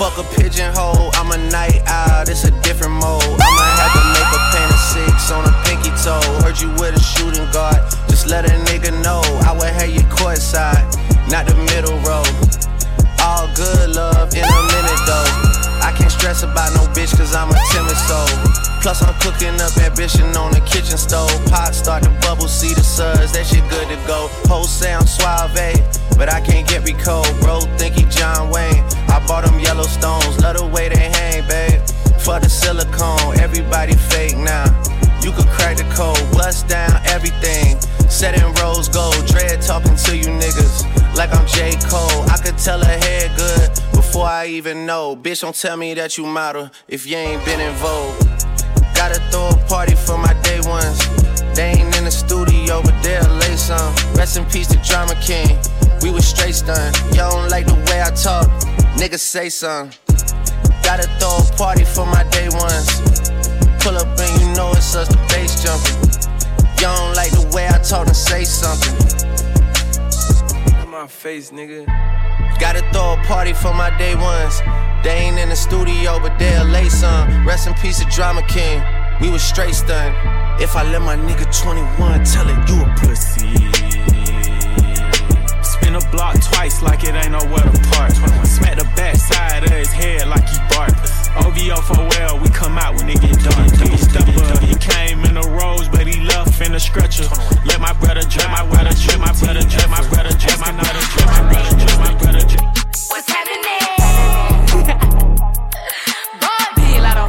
Fuck a pigeonhole, I'm a night owl, it's a different mode. I'ma have to make a pain of six on a pinky toe. Heard you with a shooting guard, just let a nigga know. I would have you courtside, not the middle row. All good love in a minute though. I can't stress about no bitch cause I'm a timid soul. Plus I'm cooking up ambition on the kitchen stove. Pot start to bubble, see the suds, that shit good to go. Whole sound suave, but I can't get recalled. Bro, think he John Wayne. I bought them yellow stones, love the way they hang, babe. For the silicone, everybody fake now. You could crack the code, bust down everything. Set in rose gold, dread talking to you niggas like I'm J. Cole. I could tell her head good before I even know. Bitch, don't tell me that you model if you ain't been in vogue. Gotta throw a party for my day ones. They ain't in the studio, but they'll lay some. Rest in peace to Drama King. We was straight stunned. Y'all don't like the way I talk. Niggas say something. Gotta throw a party for my day ones. Pull up and you know it's us, the bass jumping. Y'all don't like the way I talk and say something. In my face, nigga. Gotta throw a party for my day ones. They ain't in the studio, but they'll lay some. Rest in peace, of Drama King. We was straight stunned. If I let my nigga 21 tell it, you a pussy. Spin a block twice like it ain't nowhere to park. Smack the back side of his head like he bark. OVO for well, we come out when it get dark. He up, he came in the rose, but he left in the stretcher. Let my brother drip, my brother drip, my brother drip, my brother drip, my brother drip, my brother drip, my brother drip. What's happening? Boy, Lotto.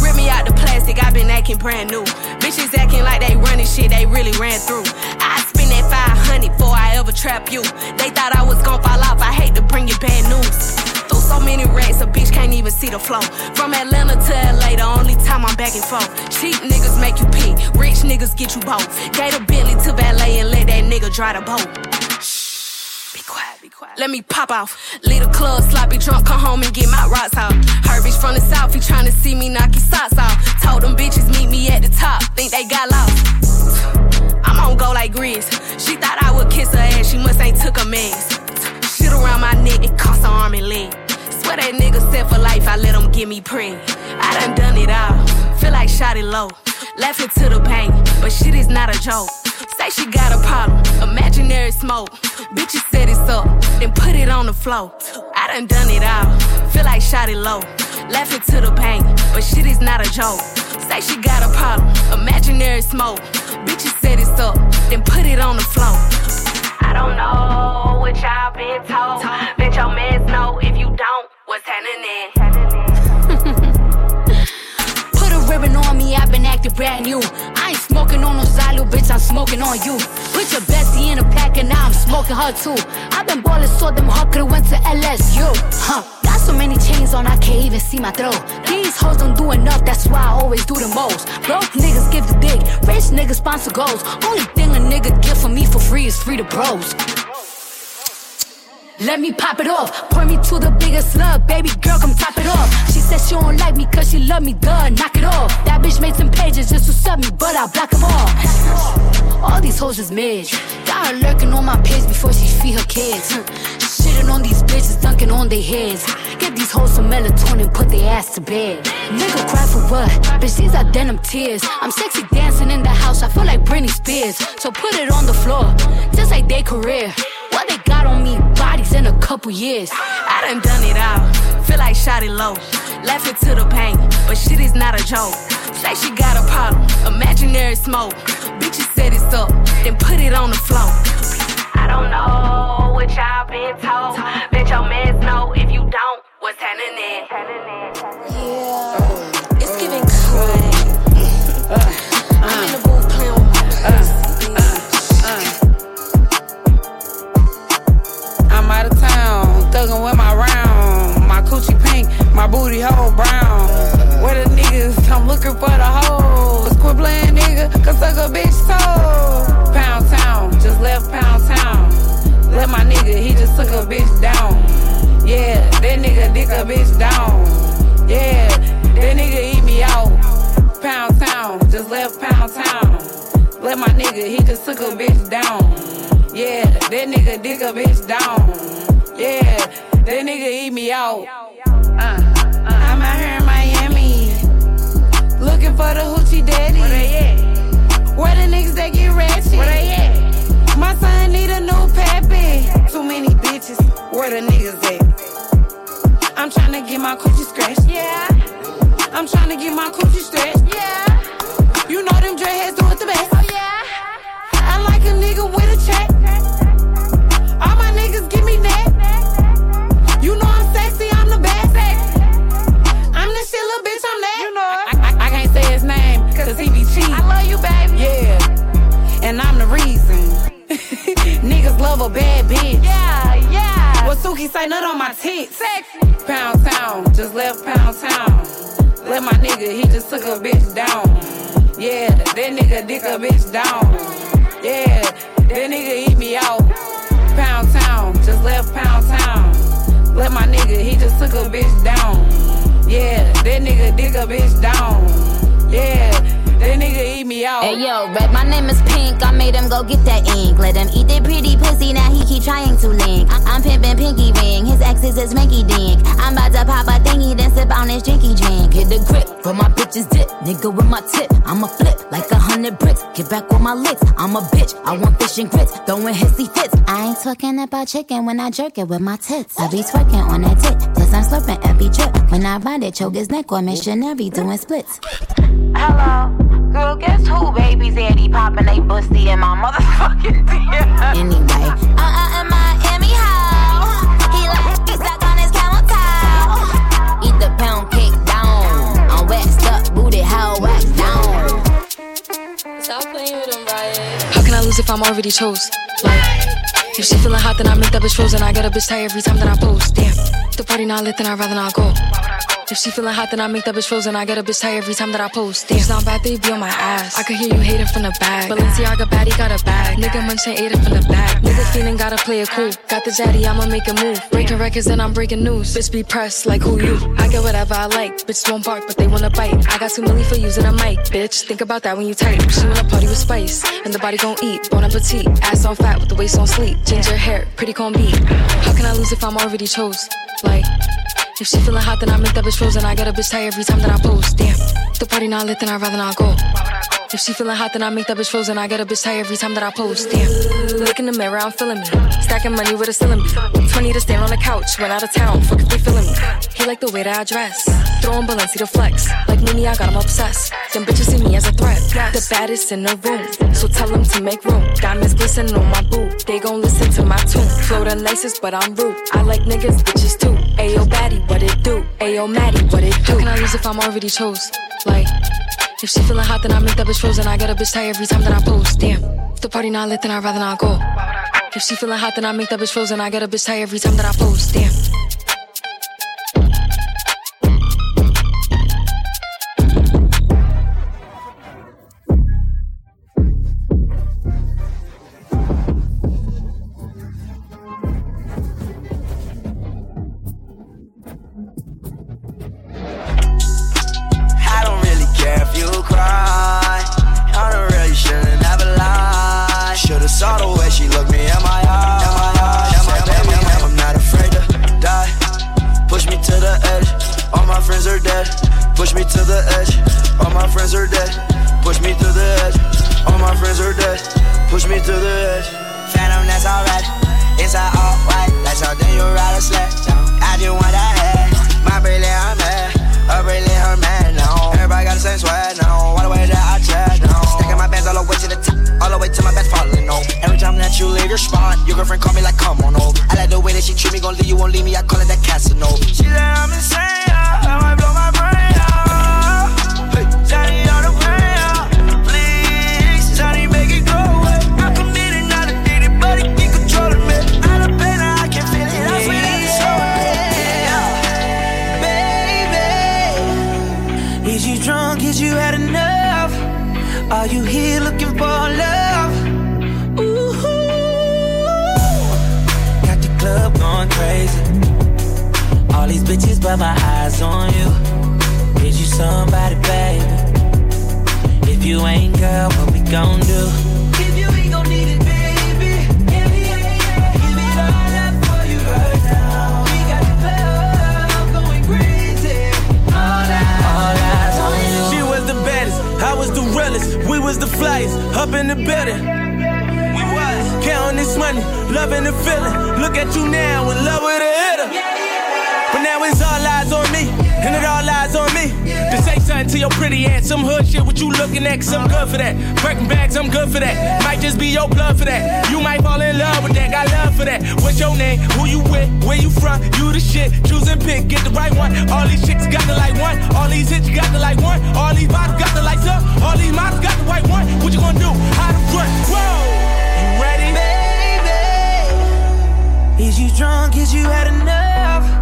Rip me out the plastic, i been acting brand new. Bitches acting like they running shit they really ran through. I 500 before I ever trap you. They thought I was gon' fall off, I hate to bring you bad news. Through so many racks, a bitch can't even see the flow. From Atlanta to LA, the only time I'm back and forth. Cheap niggas make you pee, rich niggas get you both. Gave a Bentley to valet and let that nigga dry the boat. Be quiet, be quiet. Let me pop off. Leave the club, sloppy drunk, come home and get my rocks off. Her bitch from the south, he tryna see me knock his socks off. Told them bitches meet me at the top, think they got lost. I'm on go like Grizz. She thought I would kiss her ass, she must ain't took a mess. Shit around my neck, it cost her arm and leg. Swear that nigga set for life, I let him get me preg. I done done it all, feel like shot it low. Laughing to the pain, but shit is not a joke. Say she got a problem, imaginary smoke. Bitches set it up, then put it on the floor. I done done it all, feel like shot it low. Laughing to the pain, but shit is not a joke. Say she got a problem, imaginary smoke. Bitches set it up, then put it on the floor. I don't know what y'all been told. Bet your mans know if you don't, what's happening? Put a ribbon on me, I've been acting brand new. I ain't smoking on no Zylo, bitch, I'm smoking on you. Put your bestie in a pack and now I'm smoking her too. I've been ballin' so them could've went to LSU. Huh. On, I can't even see my throat. These hoes don't do enough, that's why I always do the most. Broke niggas give the dick, rich niggas sponsor goals. Only thing a nigga get for me for free is free to bros. Let me pop it off. Point me to the biggest slug. Baby girl, come top it off. She said she don't like me cause she love me. Duh, knock it off. That bitch made some pages just to sub me, but I block them all. All these hoes is mid. Got her lurking on my page before she feed her kids. Shitting on these bitches, dunking on their heads. Get these hoes some melatonin, put their ass to bed. Nigga cry for what? Bitch, these are denim tears. I'm sexy dancing in the house, I feel like Britney Spears. So put it on the floor, just like their career. What they got on me, bodies in a couple years. I done done it all, feel like shot it low. Laughing to the pain, but shit is not a joke. Say she got a problem, imaginary smoke. Bitches set it up, then put it on the floor. I don't know what y'all been told. Bet your mans know if you don't, what's happening? Yeah, it's giving crack. I'm in the booth playing with my I'm out of town, thuggin' with my round. My coochie pink, my booty hole brown. Where the niggas, I'm looking for the hoes. Quit playing nigga, cause suck a bitch toe. Pound town, just left pound nigga, he just took a bitch down. Yeah, that nigga dick a bitch down. Yeah, that nigga eat me out. Pound town, just left pound town. Let my nigga, he just took a bitch down. Yeah, that nigga dick a bitch down. Yeah, that nigga eat me out. Uh, I'm out here in Miami, looking for the hoochie daddy. Where they at? Where the niggas that get ratchet? Where they at? My son need a new pappy. Too many bitches. Where the niggas at? I'm trying to get my coochie scratched. Yeah. I'm trying to get my coochie stretched. Yeah. You know them dreadheads do it the best. Oh yeah. I like a nigga with a check. All my niggas give me that. You know I'm sexy, I'm the best. I'm the shit, little bitch, I'm that. You know. I, I, I can't say his name, cause he be cheap. I love you, baby. Yeah. And I'm the reason. niggas love a bad bitch. Yeah, yeah. What Suki say, nut on my tits. Sexy. Pound town, just left pound town. Let my nigga, he just took a bitch down. Yeah, that nigga dick a bitch down. Yeah, that nigga eat me out. Pound town, just left pound town. Let my nigga, he just took a bitch down. Yeah, that nigga dig a bitch down. Yeah. That nigga eat me out. Hey yo, Red, my name is Pink. I made him go get that ink. Let him eat that pretty pussy. Now he keep trying to link. I- am pimping Pinky Ring. His ex is his Minky Dink. I'm about to pop a thingy, then sip on his drinky drink. Hit the grip for my bitches dip. Nigga with my tip. I'ma flip like a hundred bricks. Get back with my licks. I'm a bitch. I want fish and grits. Throwing hissy fits. I ain't talking about chicken when I jerk it with my tits. I be twerking on that tit. Cause I'm slurping every drip. When I ride it, choke his neck or missionary doing splits. Hello. Girl, guess who baby's daddy popping they bussy in my motherfucking DM? Anyway, uh uh in Miami how he like he stuck on his camel toe. Eat the pound cake down. I'm waxed up, booty how wax down. Stop playing with them, Riot. How can I lose if I'm already chose? Like. If she feeling hot, then I make that bitch frozen. I get a bitch tired every time that I post. Damn, the party not lit, then I'd rather not go. If she feeling hot, then I make that bitch frozen. I get a bitch tired every time that I post. It's not bad, they be on my ass. I could hear you hating from the back. Balenciaga baddie got a bag. Nigga munching ate it from the back. Nigga feeling gotta play it cool. Got the daddy, I'ma make a move. Breaking records and I'm breaking news. Bitch be pressed like who you? I get whatever I like. Bitch won't bark, but they wanna bite. I got too many for using a mic. Bitch, think about that when you type. She wanna party with spice, and the body gon' eat. Bon appetit. Ass on fat with the waist on sleep. Ginger hair, pretty con beat. How can I lose if I'm already chose? Like. If she feeling hot, then I make that bitch frozen. I get a bitch tired every time that I post. Damn, the party not lit, then I'd rather not go. If she feeling hot, then I make that bitch frozen. I get a bitch high every time that I post. Damn. Look in the mirror, I'm feeling me. Stacking money with a ceiling 20 to stand on the couch, went out of town. Fuck if they feeling me. He like the way that I dress. Throwing Balenci to flex. Like Mooney, I got him obsessed. Them bitches see me as a threat. The baddest in the room. So tell them to make room. Diamonds glistening on my boot. They gon' listen to my tune. Flow the nicest, but I'm rude. I like niggas, bitches too. Ayo, baddie, what it do? Ayo, Maddie, what it do? How can I lose if I'm already chose? Like. If she feeling hot, then I make that bitch frozen. I get a bitch tired every time that I post. Damn. If the party not lit, then I'd rather not go. If she feeling hot, then I make that bitch frozen. I get a bitch tired every time that I post. Damn. somebody, baby. If you ain't, girl, what we gon' do? If you ain't gon' need it, baby. Yeah, yeah, yeah. Give me all up for you right now. We got the club going crazy. All eyes, all eyes on you. She was the baddest, I was the realest. We was the flyest, up in the building counting this money, loving the feeling. Look at you now, in love with a hitter. Yeah, yeah. But now it's all eyes on me, and it all lies on me. To say something to your pretty ass, some hood shit, what you looking at, cause I'm good for that. Breaking bags, I'm good for that. Might just be your blood for that. You might fall in love with that, got love for that. What's your name? Who you with? Where you from? You the shit. Choose and pick, get the right one. All these chicks got the like one. All these hits got the like one. All these bottles got the lights up. All these models got the white one. What you gonna do? How to front? Whoa! You ready? Baby, is you drunk? Is you had enough?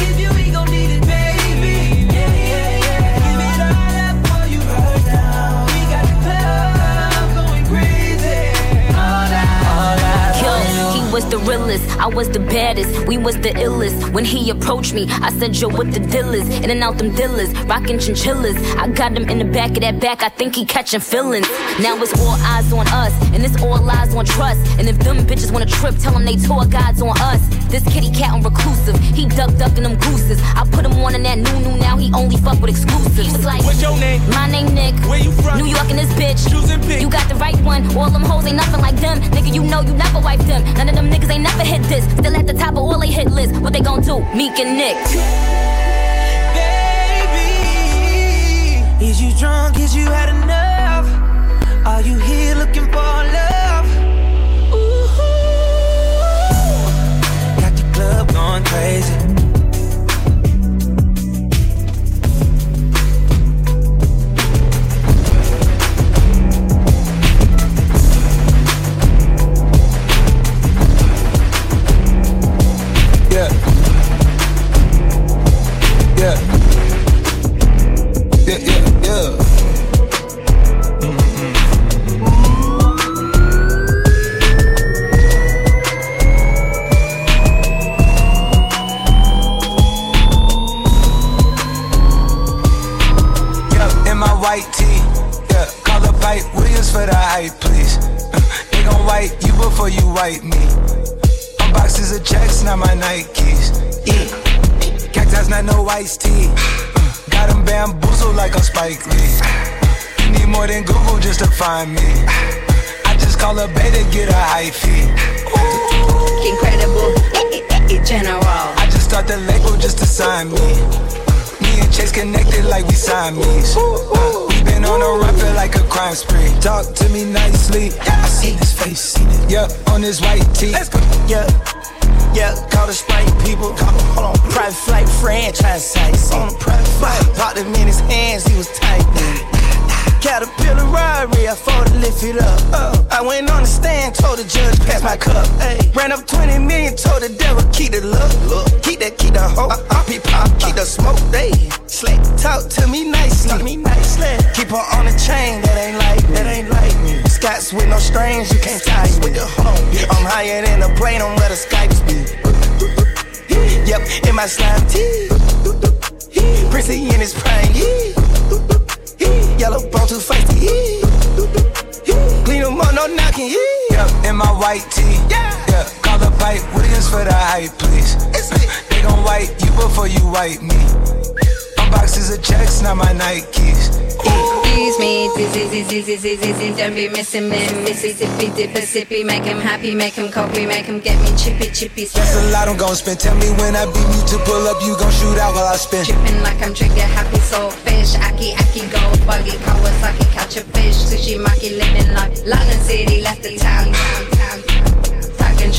Was the realest, I was the baddest, we was the illest. When he approached me, I said, Yo, what the deal is? In and out them dealers, rockin' chinchillas. I got him in the back of that back, I think he catchin' feelings. Now it's all eyes on us, and it's all lies on trust. And if them bitches wanna trip, tell them they tour guides on us. This kitty cat on reclusive, he duck duckin' them gooses. I put him on in that new new, now he only fuck with exclusives. It's like, What's your name? my name Nick, Where you from? New York and this bitch. Choose and pick. You got the right one. All them hoes ain't nothing like them. Nigga, you know you never wiped them. None of them niggas ain't never hit this. Still at the top of all they hit list. What they gon' do? Meek and Nick. Baby, is you drunk? Is you had enough? Are you here looking for love? Ooh, got the club going crazy. Find me. I just call a beta, get a high fee. Incredible, general. I just start the label just to sign me. Me and Chase connected like we Siamese. Uh, we been on a run, feel like a crime spree. Talk to me nicely. I see his face. Yeah, on his white tee. Let's go. Yeah, yeah, call the Sprite people. Call hold on, private flight franchise sites. On a private flight, popped him in his hands, he was tight. Caterpillar robbery, I fought to lift it up. Uh, I went on the stand, told the judge, pass my cup. Ay, ran up 20 million, told the devil, keep the look. look. Keep that, keep the hope. Uh, uh, peep pop, keep the smoke. They slick, talk to me nicely. Talk me nicely. Keep her on the chain, that ain't like, that ain't like me. Scots with no strings, you can't tie. With the on, I'm higher than a plane, on where the Skypes be. Yep, in my slime tee. Prissy in his prime. Yellow bone too feisty. Clean them up, no knocking. Yeah, in my white tee. Yeah. yeah. Call up Hype Williams for the hype, please. They gon' wipe you before you wipe me. My boxes of checks, not my Nikes. Excuse me, dizzy, dizzy, dizzy, dizzy, don't be missing me. Missy, zippy, dipper, sippy, make him happy, make him copy, make him get me chippy, chippy. That's a lot I'm gon' spend. Tell me when I beat you to pull up, you gon' shoot out while I spin. Tripping like I'm trigger happy, so fish, aki, aki, go, buggy, Kawasaki, catch a fish, sushi, maki, living like London City, left the town,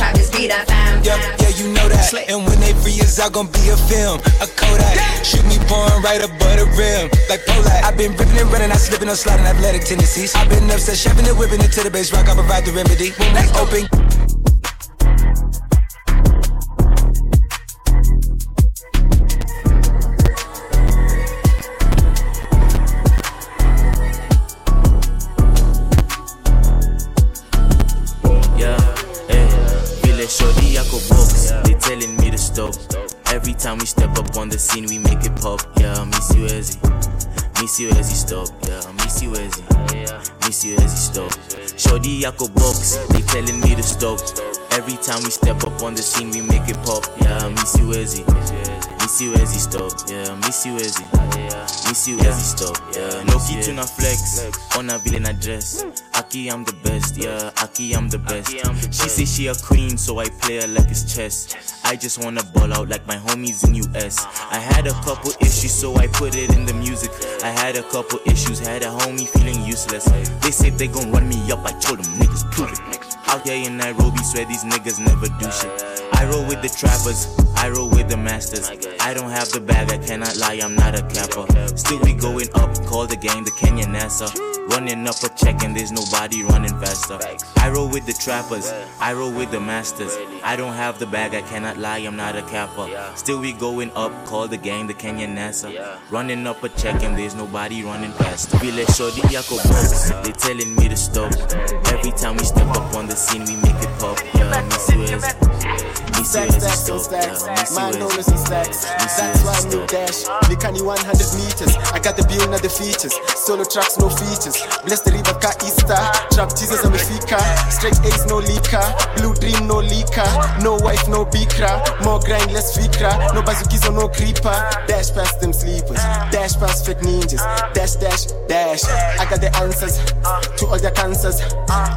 town, town. Talking Travis, be that fam, Yeah, yeah, you know that. And when they free us out, gon' be a film, a Kodak. Shoot me pouring right above the rim, like Polak. I've been ripping and running, I slipping on sliding athletic tendencies. I've been upset, shoving and whipping it to the base rock. I provide the remedy. When we open. Time we step up on the scene, we make it pop. Yeah, Miss you, Ezzy. siwezi stop, yeah, miss you mi siwezi, mi siwezi stop. Shorty yako box, they telling me to stop. Every time we step up on the scene, we make it pop, yeah, miss you siwezi, mi siwezi stop, yeah, mi siwezi, mi siwezi stop, yeah. No key to na flex, on a villain address. Aki, I'm the best, yeah, Aki, I'm the best. She say she a queen, so I play her like it's chess. I just wanna ball out like my homies in US. I had a couple issues, so I put it in the music. I had a couple issues, had a homie feeling useless. They said they gon' run me up, I told them niggas prove it. Out here in Nairobi, swear these niggas never do shit. I roll with the trappers, I roll with the masters. I don't have the bag, I cannot lie, I'm not a capper. Still we going up, call the gang the Kenya NASA. Running up a check and there's nobody running faster. I roll with the trappers, I roll with the masters. I don't have the bag, I cannot lie, I'm not a capper. Still we going up, call the gang the Kenya NASA. Running up a check and there's nobody running faster. We let Shorty Yako they telling me to stop. Every time we step up on the scene, we make it pop. Yeah, me Suez. Me Stacks, stacks, and stacks. Man, dollars and stacks. That's why I'm new dash. Nikani 100 meters. I got the bill, not the features. Solo tracks, no features. Bless the river, ka Easter. Trap Jesus, amefika. Straight A's, no leaker. Blue dream, no leaker. No wife, no bikra. More grind, less fikra. No bazukizo, no creeper. Dash past them sleepers. Dash past fake ninjas. Dash, dash, dash. I got the answers to all their cancers.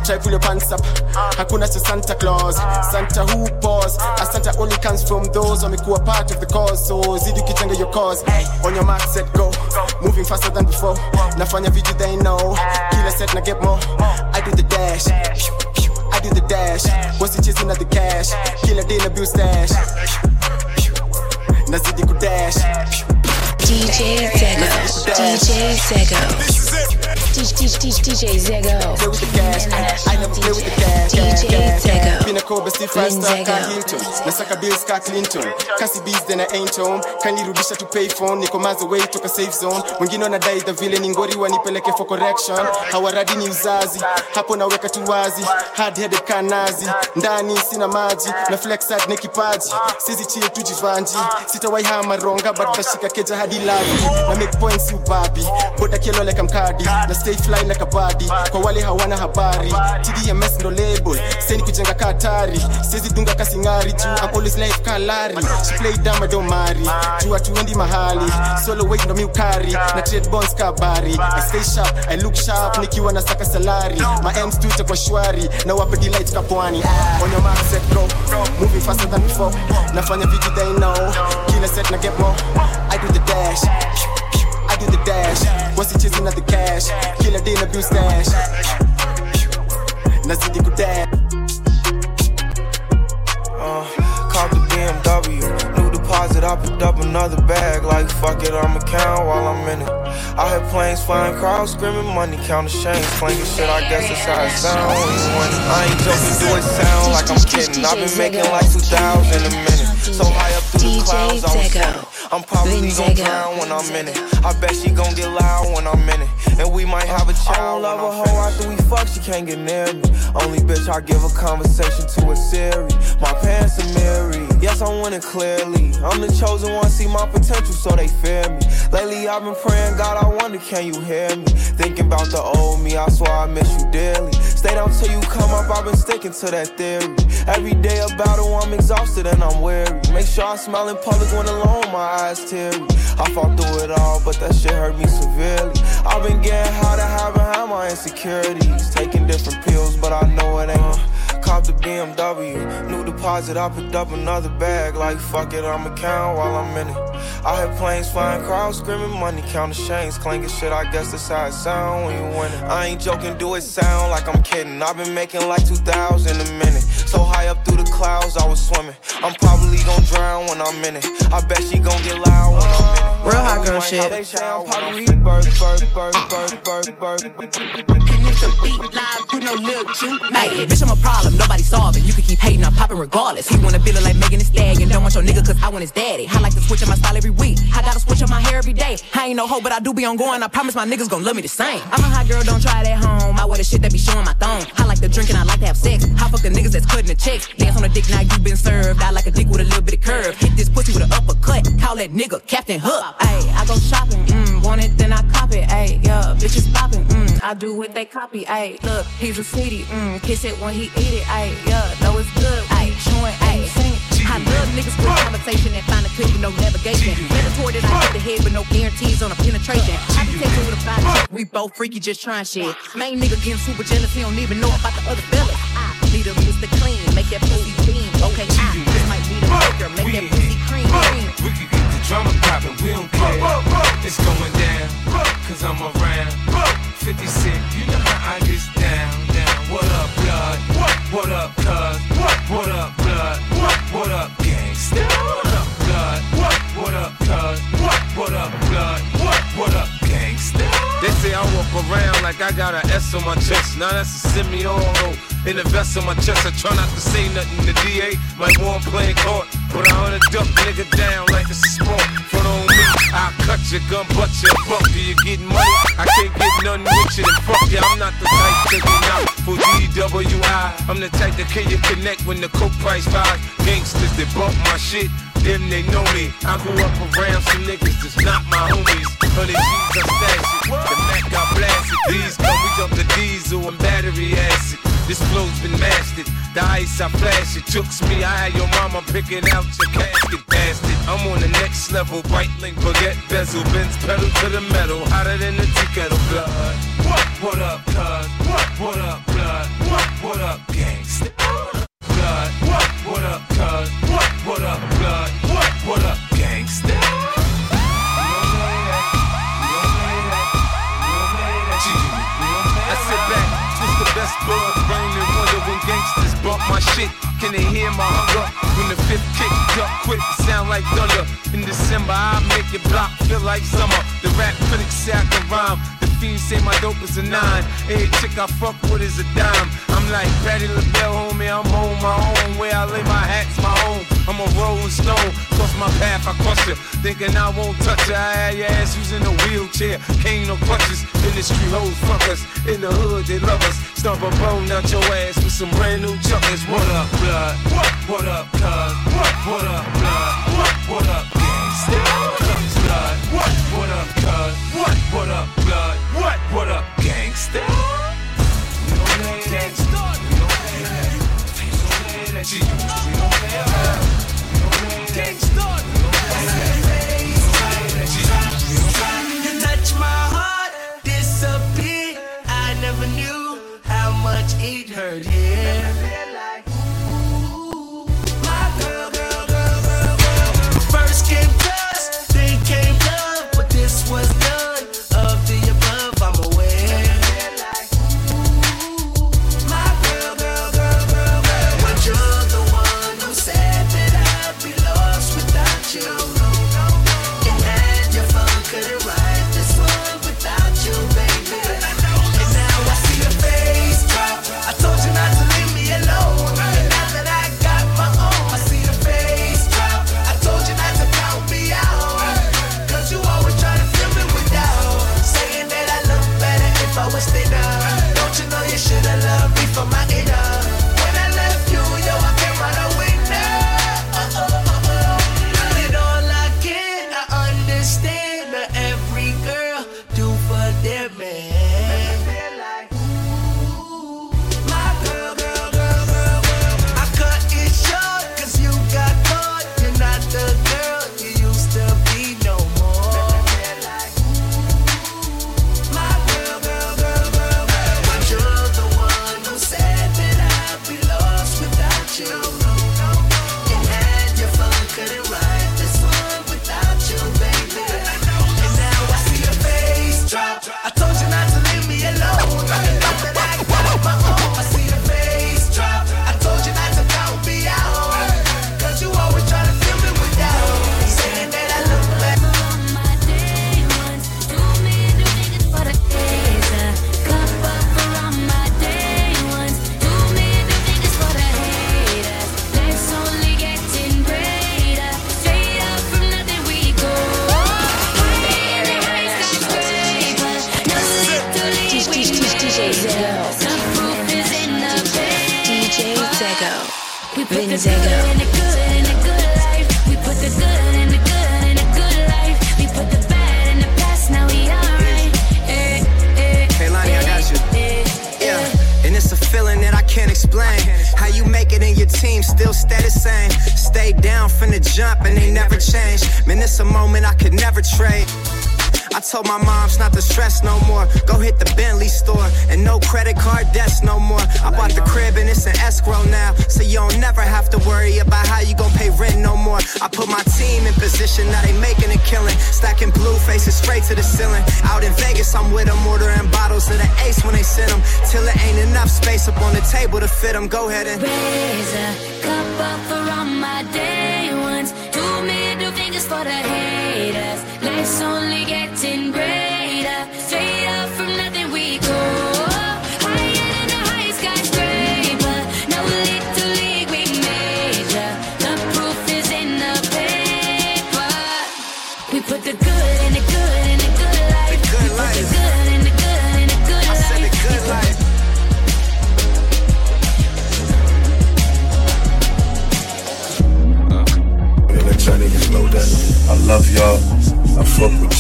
Try pull your pants up. Hakuna cha Santa Claus. Santa who pause. A Santa only comes from those wamekuwa part of the cause. So zidi ukijenga your cause. On your mark, set, go. Moving faster than before. Nafanya vitu they know. Kila set na get more. I do the dash. I do the dash. What's chasing at the cash? Kila day na bill stash. Nazidi kudash. DJ Zego. DJ Zego. DJ, Zego. Play with the cash. I, never play with the cash. DJ. Zego. Been a cold, but still fast Lin star, ka Zego. Hilton. Nasaka bills ka Clinton. Kasi bees then I ain't home. Kanirudisha to pay phone. Niko miles away toka safe zone. Wengine wanadai the vile ni ngori wanipeleke for correction. Hawaradi ni uzazi. Hapo naweka tu wazi. Hard headed kanazi. Ndani sina maji. Na flex hard na kipaji. Sizi chill tu jivanji. Hama ronga but tashika keja hadi lavi. Na make points you babi. Boda kielo like mkadi. Na stay fly like a body. Kwa wale hawana habari. TDMS ndo label. Seni kujenga katari. Sizi dunga kasingari juu. Always life kalari. She play dumb I don't marry. Juu hatuendi mahali. Solo weight ndo miukari. Na trade bonds kabari. I stay sharp. I look sharp. Nikiwa na saka salari. My M's tu kwa shwari. Na wape delight kapwani. On your mark set go. Moving faster than before. Nafanya vitu they know. Kila set na get more. I do the dash. I do the dash. What's he chasing at the cash? Killer day na bill stash. Nazidi kudash. Uh, caught the BMW. New deposit, I picked up another bag. Like, fuck it, I'ma count while I'm in it. I hear planes flying, crowds screaming, money counting chains, clanking shit. I guess that's how it sound when you win it. I ain't joking, do it sound like I'm kidding. I've been making like 2,000 a minute. So high up through the clouds, I was swimming. I'm probably gon' drown when I'm in it. I bet she gon' get loud when I'm in it. And we might have a child. I don't love a hoe after we fuck, she can't get near me. Only bitch I give a conversation to a Siri. My pants are mirrored. Yes, I'm winning clearly. I'm the chosen one, see my potential, so they fear me. Lately, I've been praying, God, I wonder, can you hear me? Thinking about the old me, I swear I miss you dearly. Stay down till you come up, I've been sticking to that theory. Every day a battle, I'm exhausted and I'm weary. Make sure I smile in public when alone, my eyes teary. I fought through it all, but that shit hurt me severely. I've been getting high to hide behind my insecurities. Taking different pills, but I know it ain't. Cop the BMW, new deposit, I picked up another bag. Like, fuck it, I'ma count while I'm in it. I hear planes flying, crowds screaming, money counting chains, clanking shit. I guess that's how it sound when you win it. I ain't joking, do it sound like I'm kidding. I've been making like 2,000 a minute. So high up through the clouds, I was swimming. I'm probably gon' drown when I'm in it. I bet she gon' get loud when I'm in it. Real hot girl shit. They say I'm probably bird, bird, bird, bird, bird, bird. Bitch, I'm a problem, nobody solving. You can keep hating, I'm popping regardless. He wanna feel it like Megan Stallion. Don't want your nigga, cause I want his daddy. I like to switch up my style every week. I gotta switch up my hair every day. I ain't no hoe, but I do be on going. I promise my niggas gon' love me the same. I'm a hot girl, don't try it at home. I wear the shit that be showing my thong. I like to drink and I like to have sex. I fuck the niggas that's cutting the checks. Dance on the dick, now you been served. I like a dick with a little bit of curve. Hit this pussy with an uppercut. Call that nigga Captain Hook. Ayy, I go shopping, mm, want it, then I cop it. bitches popping, mm, I do what they copy, ayy. Look, he's a city, mm, kiss it when he eat it, ayy. Yeah, know it's good, ayy. Chewing, ayy, sing. I love niggas with conversation and find a clip with no navigation. Metaphor that I hit the head with no guarantees on a penetration. I can take you with a five we both freaky, just trying shit. Main nigga getting super jealous, he don't even know about the other fellas. I need a Mr. Clean, make that pussy beam. Okay, I just might need a maker, make that pussy cream. We can get the drama poppin', we don't care. It's going down, cause I'm around. 50 Cent, you know how I get down, down. What up, blood? What up, cuz? What what up, blood? What what up, gangsta? What up, blood? What up, cuz? What up, blood? What what up, gangsta? They say I walk around like I got an S on my chest. Now that's a semi-auto. In the vest on my chest, I try not to say nothing. The DA might want playing court, but I wanna duck nigga down like it's a sport. Front on I'll cut your gun, but your buck. Do you getting money? I can't get nothing with you. Then fuck you. I'm not the type to get out for DWI. I'm the type that can you connect when the coke price rise. Gangsters that bump my shit. Them they know me. I grew up around some niggas that's not my homies. Honey G's, I it. The Mac got blasted. These come, we dump the diesel and battery acid. This flow's been mastered. The ice I flash it. Tooks me. I had your mama picking out your casket, bastard. I'm on the next level. Bright link, baguette, bezel, bends pedal to the metal. Hotter than the tea kettle blood. What? What up, cuz? What? What up, blood? What? What up, gangsta? Blood. What? What up, cuz? What? What up, blood? What? What up, gangsta? I sit back, twist the best blood, my shit. Can they hear my hunger? When the fifth kick, duck quick, sound like thunder. In December, I make your block feel like summer. The rap critics say I can rhyme. The fiends say my dope is a nine. Every chick I fuck with is a dime. I'm like Patti LaBelle, homie. I'm on my own. Where I lay my hat's my home. I'm a rolling stone. Cross my path, I cross you. Thinking I won't touch you. I had your ass using a wheelchair. Cane no crutches. Industry hoes fuck us. In the hood, they love us. Stomp a bone out your ass with some brand new chuckers. What up, blood? What? What up, cuz? What? What up, blood? What? What up, gangsta? Blood. What? What up, cuz? What? What up, blood? What? What up, gangsta? We don't it hurt here.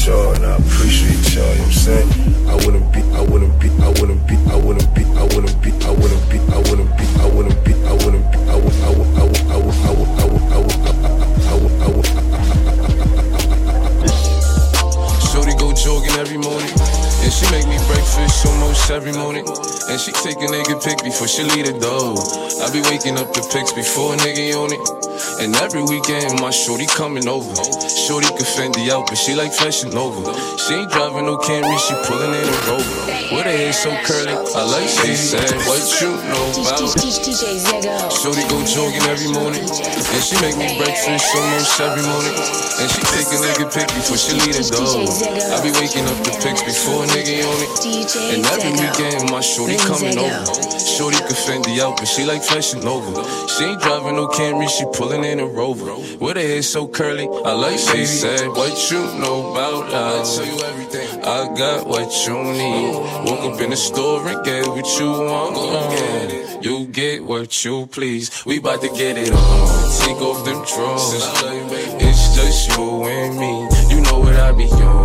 Y'all and I appreciate y'all. You know what I'm saying? I wouldn't be, I wouldn't be, I wouldn't be, I wouldn't be, I wouldn't be, I wouldn't be, I wouldn't be, I wouldn't be, I wouldn't be, I would, I would, I would, I would, I would, I would, I would, I would, I would, Shorty go jogging every morning. And she make me breakfast almost every morning. And she take a nigga pic before she leave the door. I be waking up the pics before a nigga on it. And every my shorty coming over. Shorty can fend the out, but she like fashion over. She ain't driving no Camry, she pulling in a Rover. With her hair so curly, I like she said, what you know about Shorty go jogging every morning. And she make me breakfast almost every morning. And she take a nigga pic before she leave the door. I be waking up the pics before a nigga on it. And every weekend my shorty coming over. Shorty can fend the out, but she like fashion over. She ain't driving no Camry, she pulling in a Rover. With her hair so curly, I like she said, what you know about love. I tell you everything. I got what you need. Woke up in the store and get what you want. Uh, you get what you please. We bout to get it on. Take off them drawers. It's just you and me. You know what I be on.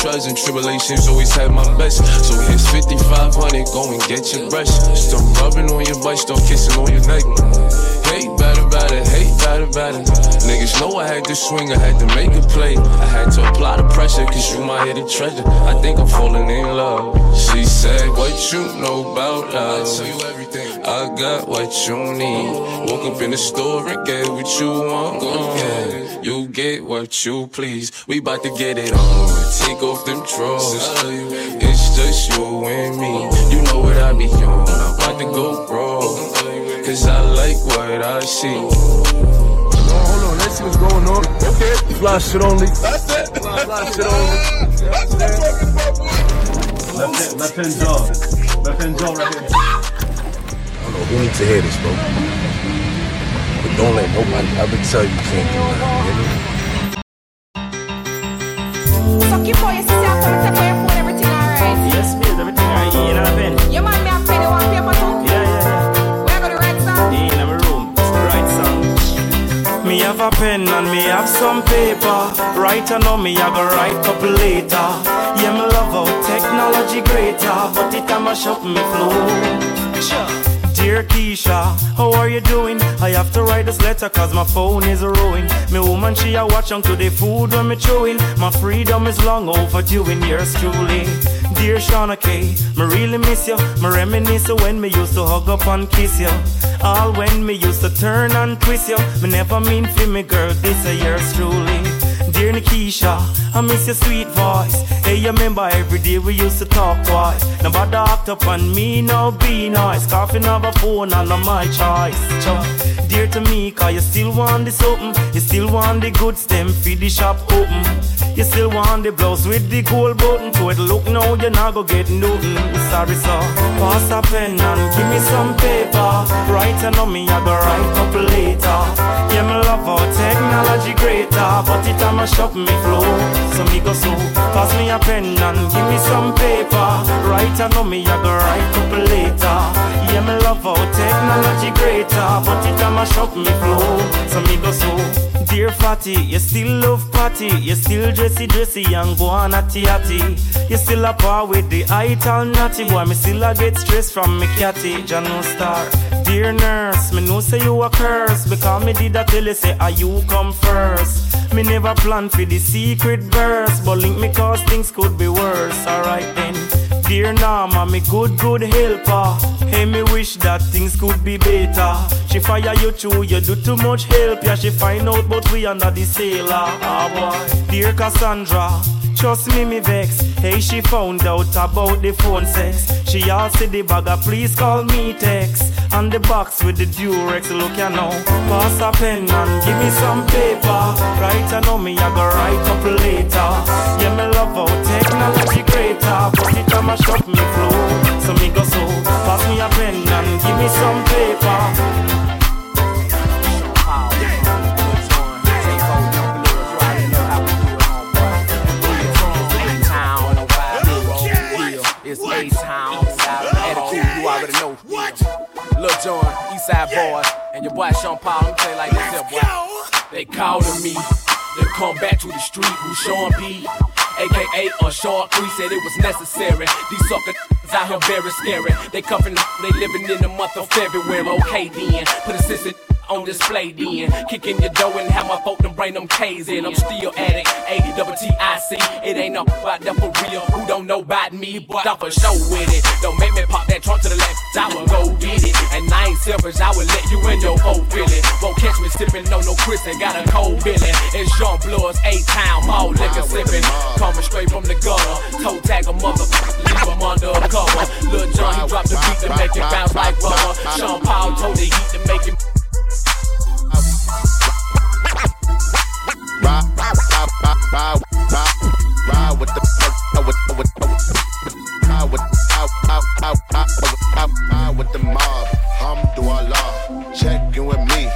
trials and tribulations, always had my best. So here's 5500, go and get your brush. Stop rubbing on your butt, start kissing on your neck. Hate better, better, hate better, better. Niggas know I had to swing, I had to make a play. I had to apply the pressure, cause you my hidden treasure. I think I'm falling in love. She said, What you know about love? I tell you everything. I got what you need. Woke up in the store and get what you want. Uh, you get what you please. We bout to get it on. Take off them drawers. It's just you and me. You know what I be on. I'm about to go raw. Cause I like what I see. Hold on, let's see what's going on. Okay, fly shit only. That's it. Fly shit only. Left hand, left hand jaw. Left hand jaw right here. I don't know who needs to hear this, bro. But don't let nobody ever tell you you can't do nothing. Suck boy, you see take away your phone, everything alright. Yes, miss, everything alright. You know what I mean? You mind me, I pay the one paper too? Yeah, yeah, yeah. Where go the red song? In my room, right song. Me have a pen and me have some paper. Right I know me, I go write couple later. Yeah, me love how technology greater, but it a mash up me flow. Sure. Dear Keisha, how are you doing? I have to write this letter cause my phone is ruined. Me woman, she a watch on to the food when me chewing. My freedom is long overdue in yours truly. Dear Shauna K, me really miss you. Me reminisce when me used to hug up and kiss you. All when me used to turn and twist you. Me never mean for me girl, this a yours truly. Dear Nikisha, I miss your sweet voice. Hey, you remember every day we used to talk twice. Now but act up on me, no be nice. Coughing up a phone and my choice. Cho. Dear to me, cause you still want the something. You still want the good stem, feed the shop open. You still want the blouse with the gold button to it. Look now, you're not gonna get nothing. Sorry, sir. Pass a pen and give me some paper. Write and on me, I go write up later. Yeah, me love how technology greater, but it a up me flow. So me go so. Pass me a pen and give me some paper. Write and on me, I go write up later. Yeah, me love how technology greater, but it a mash up me flow. So me go so. Dear fatty, you still love party, you still dressy dressy and go on atty atty. You still a par with the all natty boy, me still a get stress from me catty, Jano star. Dear nurse, me know say you a curse because me did a tell you say ah you come first. Me never plan for the secret verse, but link me cause things could be worse. Alright then. Dear Norma, me good, good helper. Hey, me wish that things could be better. She fire you too, you do too much help. Yeah, she find out, but we under the sailor. Ah, boy. Dear Cassandra, trust me, me vex. Hey, she found out about the phone sex. She asked the bagger, please call me text. And the box with the Durex, look ya know. Pass a pen and give me some paper. Right, I know me, I go write up later. Yeah, me love how technology greater, but it a mash up me flow. So me go so, pass me a pen and give me some paper. Lil Jon, East Side Boyz, and your boy Sean Paul. Let me tell you like this, here, boy. They calling me. They come back to the street. Who Sean P? AKA on short Creek said it was necessary. These sucker out here very scary. They cuffing, they living in the month of February. Okay then, put a sister on display then. Kicking your dough and have my folk them bring them K's in. I'm still at it. A double T I C. It ain't no about that for real. Who don't know about me, but I'm for show with it. Don't make me pop that trunk to the left. I will go get it. And I ain't selfish. I will let you in your old feeling. Won't catch me sipping no no Chris and got a cold feeling. It's Jean Blood's A Town. All liquor sipping. Coming straight from the gutter. Toe tag a mother. Leave him under a cover. Lil Jon, he dropped the beat to make it bounce like rubber. Sean Paul told the heat to make it. Ride, ride, ride, ride, ride, with the with the mob. Alhamdulillah, check in with me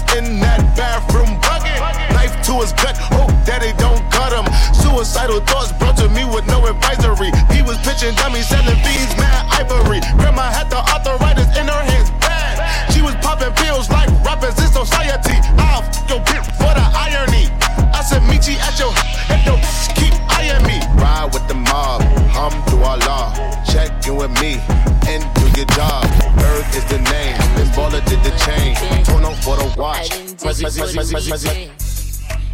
in that bathroom. Knife to his gut, oh, daddy don't cut him. Suicidal thoughts brought to me with no advisory. He was pitching dummies, selling fiends, mad ivory. Grandma had the arthritis in her hands, bad. She was popping pills like rappers in society. I'll f your bitch for the irony. I said, meet you at your and don't keep eyeing me. Ride with the mob, hum through Allah. Check in with me and do your job. Ferg is the name, and Baller did the chain. Tono for the watch. Prezi, prezi, prezi, prezi.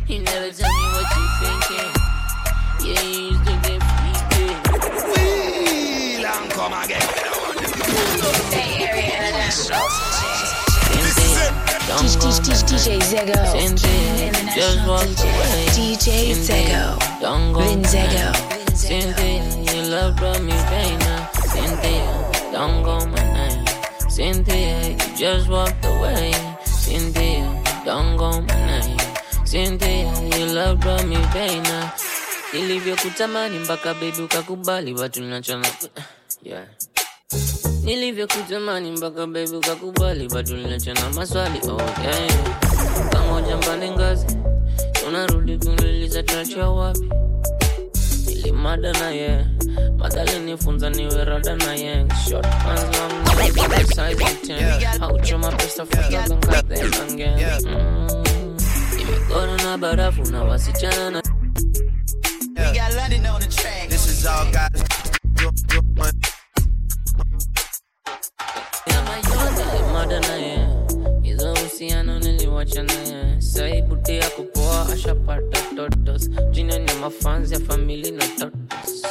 You never tell me what you thinking. Yeah, you used to get freaky. Wheel and come again. DJ, DJ Zego. Just walk away. DJ Zego. Don't go Vin Zego. Cynthia, your love brought me pain now. Cynthia, don't go my name. Cynthia, you just walked away. Cynthia, don't go my name. Cynthia, you love brought me pain. Nilivyokutamani mpaka baby ukakubali watu nachana yeah. Nilivyokutamani mpaka baby ukakubali bado linachana maswali oh yeah. Pamoja mbali ngazi tunarudi kuniuliza tunacha wapi nilimada na ye. Madhali nifunza niwe rada na ye. Short hands long never size of ten hauchoma pesa futa kankate again. Mm. Nimegona na barafu na wasichana. Na We got London on the track. This is all guys. mada na ye hizo uhusiano niliwa wachana ye sai buti yako poa ashapata totos jina ni mafanzi ya famili na totos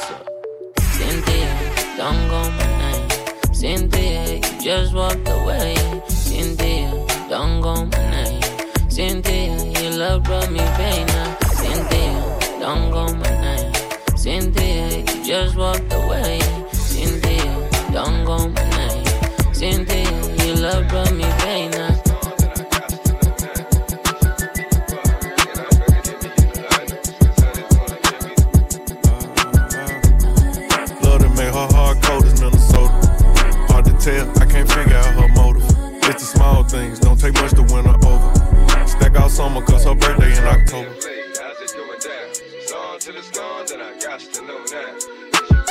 Cynthia, don't go my name. Cynthia, you just walked away. Cynthia, don't go my name. Cynthia, your love brought me pain now. Cynthia, don't go my name. Cynthia, you just walked away. Things, don't take much to win her over. Stack out summer cause her birthday in October.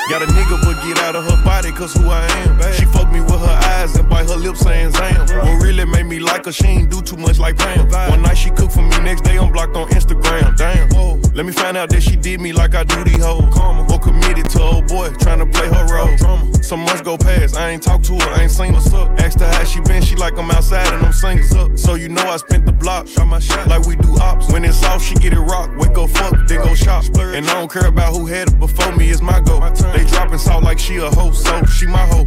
Got a nigga but get out of her body cause who I am. She fuck me with her eyes and bite her lips saying Zam. What really made me like her, she ain't do too much like Pam. One night she cooked for me, next day I'm blocked on Instagram. Let me find out that she did me like I do these hoes. Or committed to old boy, trying to play her role. Some months go past, I ain't talked to her, I ain't seen what's up. Asked her how she been, she like I'm outside and I'm singles up. So you know I spent the block, shot my shot like we do ops. When it's off, she get it rock, wake up fuck, then go shop. And I don't care about who had it before me, it's my go. They dropping salt like she a hoe, so she my hoe.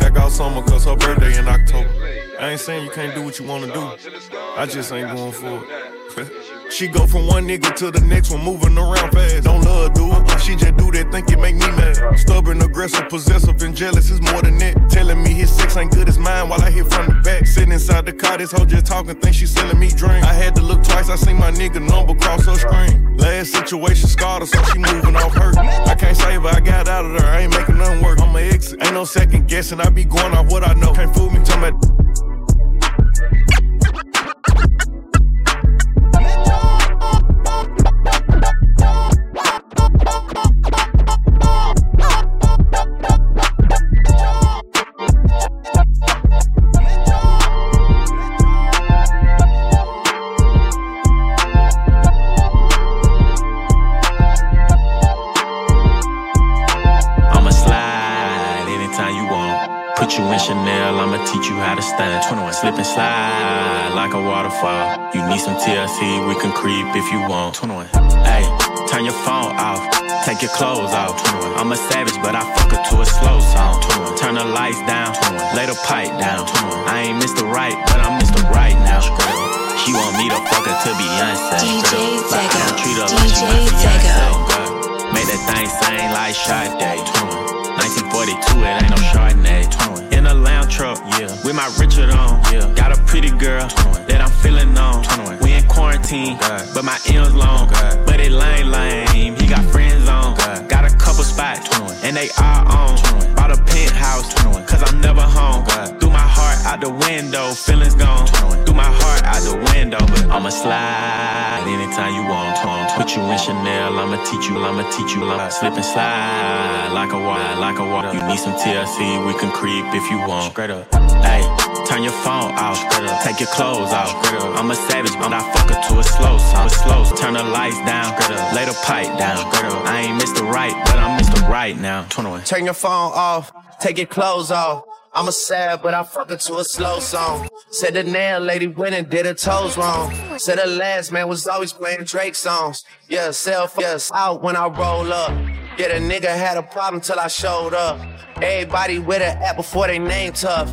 Stack out summer cause her birthday in October. I ain't saying you can't do what you wanna do. I just ain't going for it. she go from one nigga to the next one, moving around fast. Don't love her, do it. She just do that, think it make me mad. Stubborn, aggressive, possessive, and jealous is more than that. Telling me his sex ain't good as mine while I hit from the back. Sitting inside the car, this hoe just talking, think she selling me drink. I had to look twice, I seen my nigga number cross her screen. Last situation scarred her, so she moving off hurt. I can't save her, I got out of there, I ain't making nothing work. I'ma exit, ain't no second guessing, I be going off what I know. Can't fool me, tell me. Chanel, I'ma teach you how to stand. 21. Slip and slide like a waterfall. You need some TLC, we can creep if you want. 21. Hey, turn your phone off, take your clothes off. 21. I'm a savage, but I fuck her to a slow song. 21. Turn the lights down, 21. lay the pipe down. 21. I ain't Mr. Right, but I'm Mr. Right now. She want me to fuck her to Beyonce. DJ Like, I don't treat her Tego. like she DJ fiance. Tego. Make that thing sing like Sade. 1942, it ain't no Chardonnay. In a lounge truck, yeah. With my Richard on, yeah. Got a pretty girl that I'm feeling on. We in quarantine, but my M's long. It lame, lame. He got friends on. Got a couple spots, and they all on. Bought a penthouse, cause I'm never home. Threw my heart out the window, feelings gone. Threw my heart out the window, but I'ma slide anytime you want. Put you in Chanel, I'ma teach you, I'ma teach you, I'ma slip and slide like a water, like a water. You need some TLC, we can creep if you want. Straight up, hey, turn your phone off, take your clothes off. I'm a savage, but I fuck her to a slow song, slow. Turn the lights down, lay the pipe down. I ain't Mr. Right, but I'm Mr. Right now. 21. Turn your phone off, take your clothes off. I'm a sad, but I fuck her to a slow song. Said the nail lady went and did her toes wrong. Said the last man was always playing Drake songs. Yeah, self, yes, out when I roll up. Yeah, the nigga had a problem till I showed up. Everybody with an app before they name tough.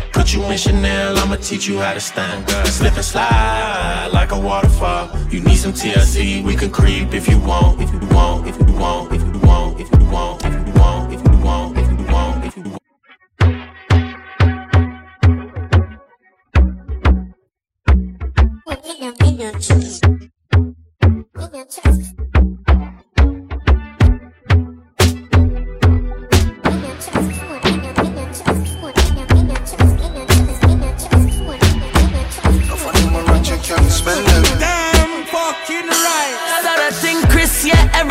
Put you in Chanel, I'ma teach you how to stand. Slip and slide like a waterfall. You need some TLC, we can creep if you want, if you want, if you want, if you want, if you want, if you want, if you want, if you want, if you want. Damn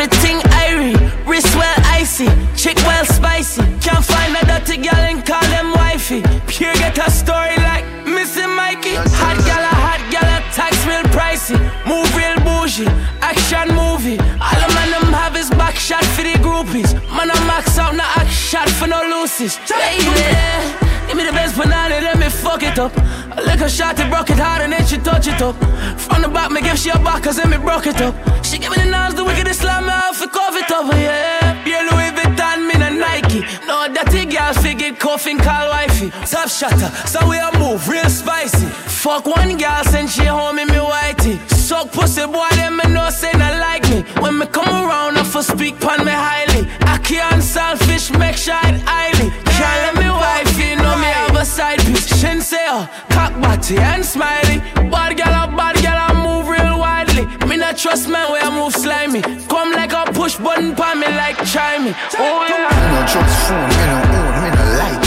everything irie. Wrist well icy, chick well spicy. Can't shot for no loosies. Baby, give me the best banana, let me fuck it up. I A liquor shot, it broke it hard and then she touch it up. From the back, me give she a back, cause then me broke it up. She give me the knives, the wickedest slam me off, it cover it up, yeah. Yeah, Louis Vuitton, me no Nike. No that dirty girl, figure coughing, call wifey. Top shatter, so we a move, real spicy. Fuck one girl, send she home in me whitey. Suck pussy, boy, them me know say not like me. When me come around, I for speak pon me highly. I can't selfish, make sure it highly. Can't let me wifey, know me have a side piece. Shin say, oh, cock body and smiley. Bad girl, a bad girl, I move real widely. Me not trust man where I move slimy. Come like a push button pon me like chimey. Oh yeah. Me no trust phone, me no own, me no like.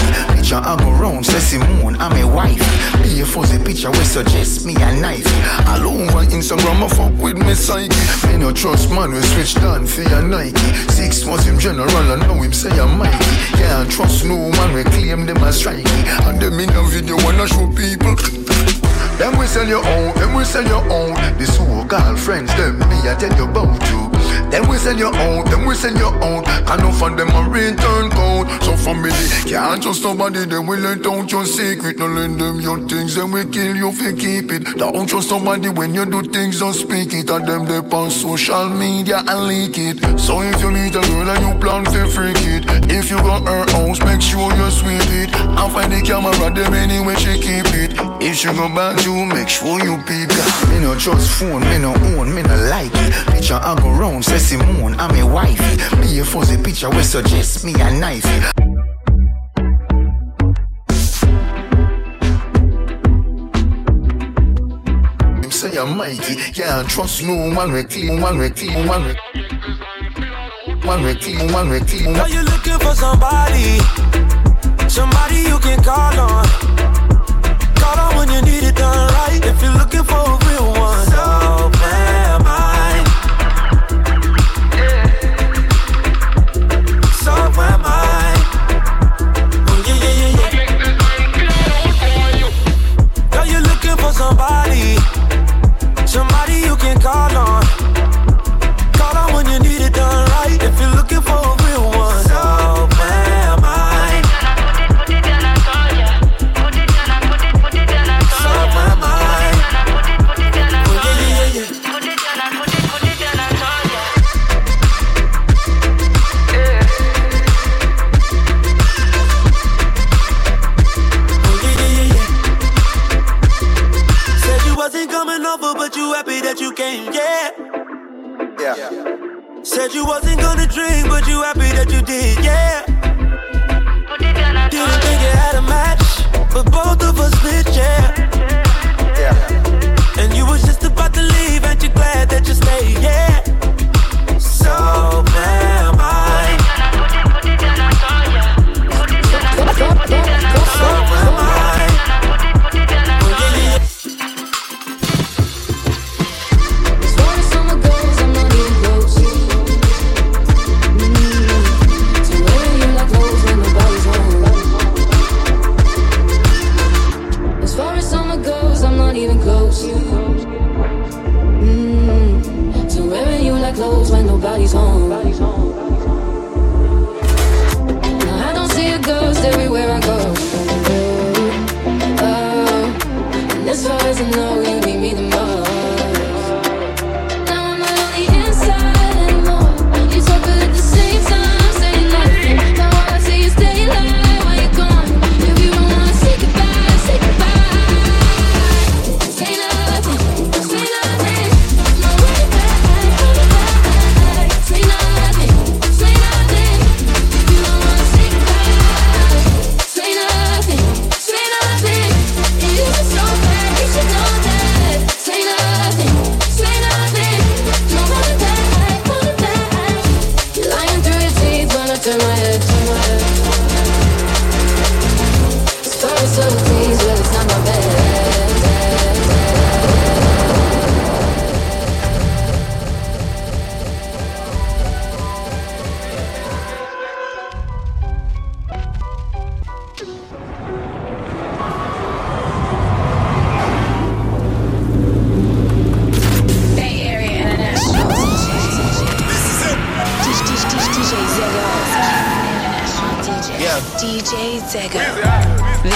Picture I go round, say Simone, I'm a wife. Be a fuzzy picture, we suggest me a knife. All over Instagram, I fuck with me psyche. Me no trust man, we switch down for your Nike. Six months him general, I know him say I'm Mikey. Can't trust no man, we claim them as strikey. And them in a video wanna show people. Them we sell your own, them we sell your own. The so-called friends, them me I tell you about you. Them we sell your own, them we sell your own. Can no find them a return code. So family can't trust nobody. They will let out your secret. No lend them your things, then we kill you if you keep it. Don't trust somebody when you do things, don't speak it. And them they on social media and leak it. So if you meet a girl and you plan to freak it, if you got her house, make sure you sweep it. And find the camera, them anyway she keep it. If she go back you, make sure you peep it. Me no trust phone, me no own, me no like it. Picture I go round, Simone, I'm a wifey. Be a fuzzy picture, we suggest me a knife. Him say I'm Mikey, can't trust no man we clean, man we clean, man we Man we clean, man we clean. Are you looking for somebody? Somebody you can call on. Call on when you need it done right. If you're looking for a real one, so where am I. somebody? Somebody you can call on. Said you wasn't gonna drink, but you happy that you did, yeah. Didn't think you had a match, but both of us did, yeah. Yeah.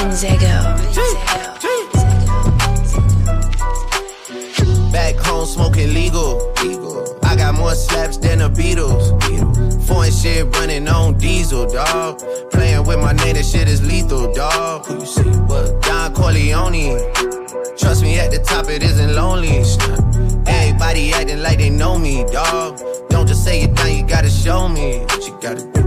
Vinzego. Back home smoking legal. I got more slaps than the Beatles. Foreign shit running on diesel, dog. Playing with my name, that shit is lethal, dog. Who you see? What? Don Corleone. Trust me, at the top it isn't lonely. Everybody acting like they know me, dog. Don't just say it now, you gotta show me what you gotta do.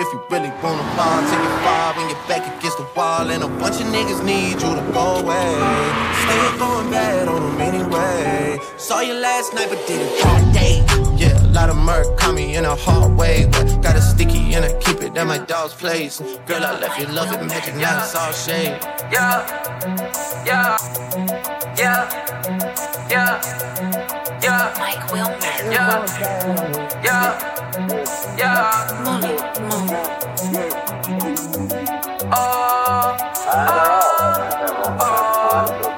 If you really wanna ball, take it far when you're back against the wall. And a bunch of niggas need you to go away. Still going bad on them anyway. Saw you last night, but did it all day. Yeah, a lot of murk caught me in a hard way. But got a sticky and I keep it at my dog's place. Girl, I left you love it, magic, now it's all shade. Yeah, yeah, yeah, yeah, yeah. Mike Wilmer. Yeah, yeah, yeah. Money. Oh,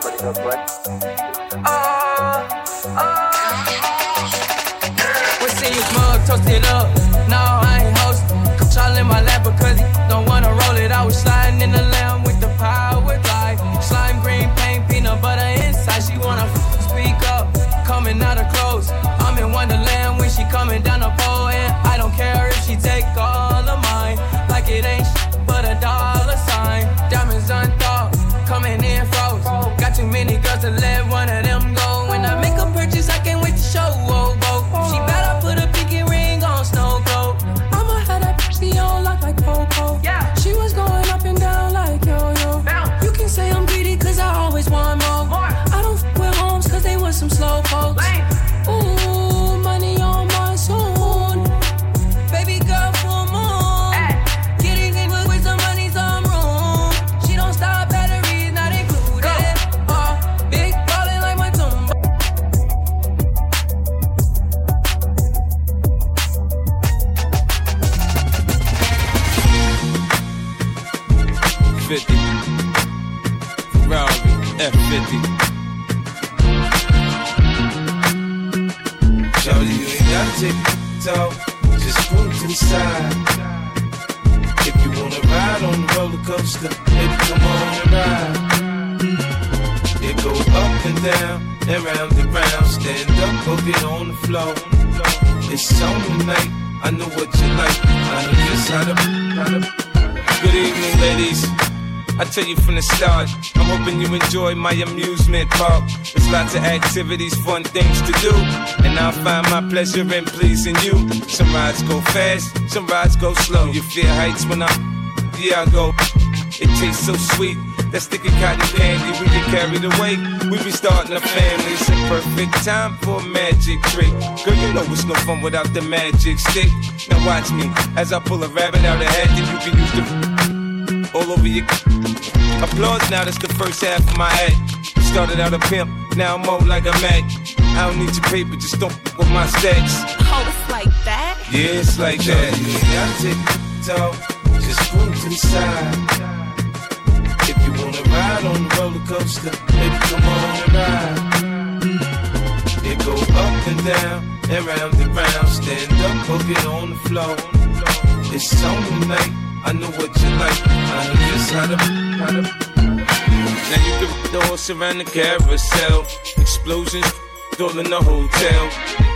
We side. If you wanna ride on the roller coaster, baby, come on and ride. It go up and down, and round and round. Stand up or get on the floor. It's on tonight. I know what you like. I know just how to. Good evening, ladies. I tell you from the start, I'm hoping you enjoy my amusement park. There's lots of activities, fun things to do, and I'll find my pleasure in pleasing you. Some rides go fast, some rides go slow. You fear heights when I, yeah, I go. It tastes so sweet, that sticky cotton candy. We get carried away, we be starting a family. It's a perfect time for a magic trick. Girl, you know it's no fun without the magic stick. Now watch me as I pull a rabbit out of hat, then you can use the all over your. Applause now, that's the first half of my act. Started out a pimp, now I'm more like a Mac. I don't need your paper, just don't f- with my stacks. Oh, it's like that? Yeah, it's like that. Ain't gotta take it talk, just pull to the side. If you wanna ride on the roller coaster, baby, come on and ride. It go up and down, and round and round. Stand up or get on the floor. It's on tonight. I know what you like. I know just how to. Now you can the horse around the carousel. Explosions all in the hotel.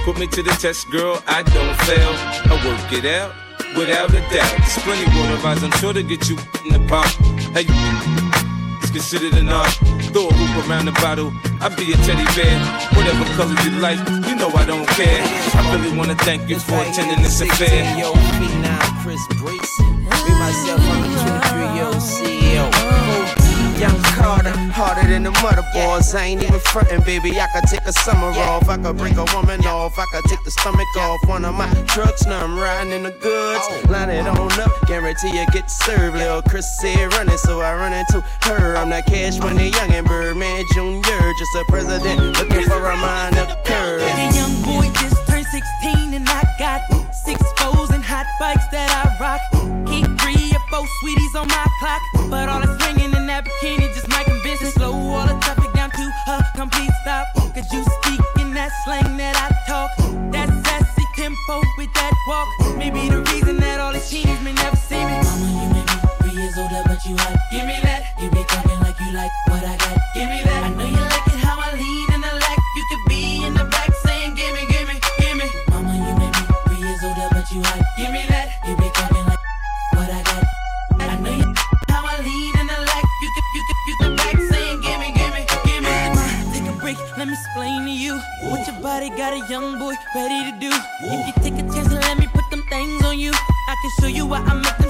Put me to the test, girl. I don't fail. I work it out without a doubt. There's plenty water rides, I'm sure to get you in the pop. Hey, considered an art. Throw a hoop around the bottle. I'll be a teddy bear. Whatever color you like, you know I don't care. I really wanna thank you for attending this affair. Yo, Chris Brees. Me myself, I'm a 23 year young Carter, harder than the motherboards. I ain't even frontin', baby. I could take a summer off, I could break a woman off, I could take the stomach off. One of my trucks, now I'm riding in the goods. Oh. Line it on up, guarantee you get served. Little Chris said running, so I run into her. I'm not cash money young and Birdman Jr., just a president looking for a minor curve. Hey, young boy just turned 16 and I got six foes and hot bikes that I rock. Keep three or four sweeties on my clock, but all it's ringing Kenny just might convince business. Slow all the traffic down to a complete stop. Cause you speak in that slang that I talk. That sassy tempo with that walk. Maybe the reason that all the cheese may never see. got a young boy ready to do. If you take a chance and let me put them things on you, I can show you what I'm making.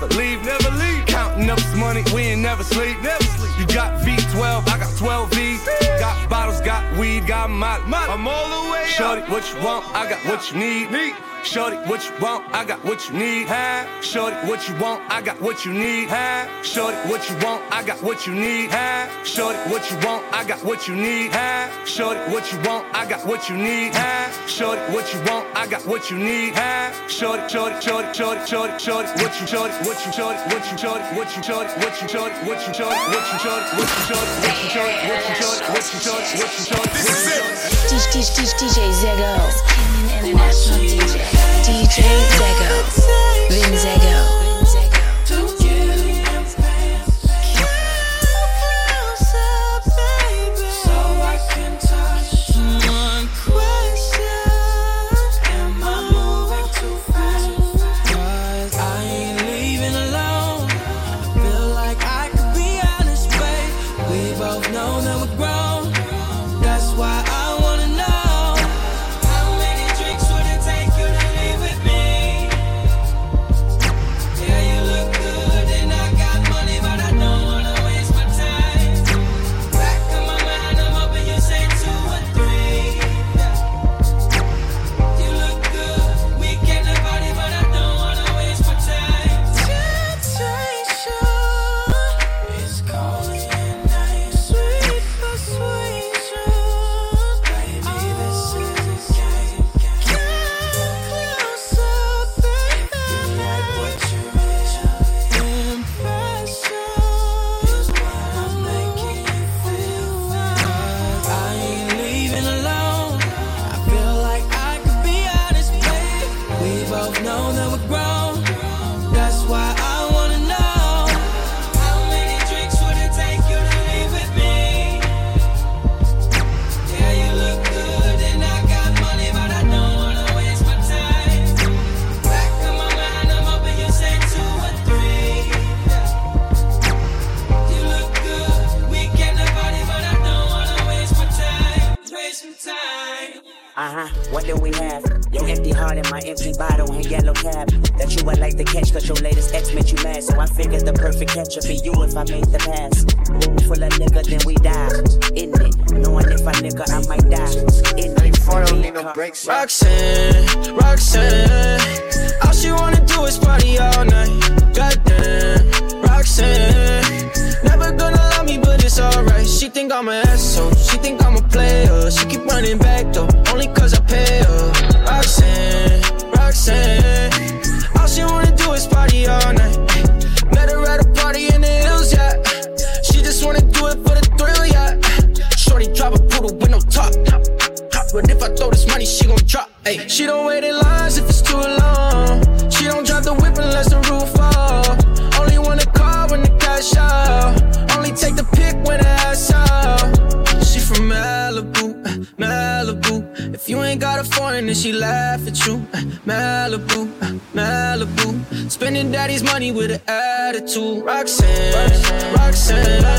never leave, never leave. Counting up this money, we ain't never sleep, never sleep. You got V12, I got 12 V. Got bottles, got weed, got my, my. I'm all the way up. What you want? I got what you need. need. Shorty, what you want? I got what you need. Hey. Shorty, what you want? I got what you need. Hey. Shorty, what you want? I got what you need. Hey. Shorty, what you want? I got what you need. Hey. Shorty, what you want? I got what you need. Hey. Shorty, what you want? I got what you need. Hey. Shorty, shorty, shorty, shorty, shorty, shorty, what you shorty, what you shorty, what you shorty, what you shorty, what you shorty, what you shorty, what you shorty, what you shorty, what you shorty, what you shorty, what you shorty, what you shorty. what, shorty, what, shorty, what, This is it. DJ shorty, what, DJ. DJ Zego. Vinzego. With an attitude. Roxanne, Roxanne.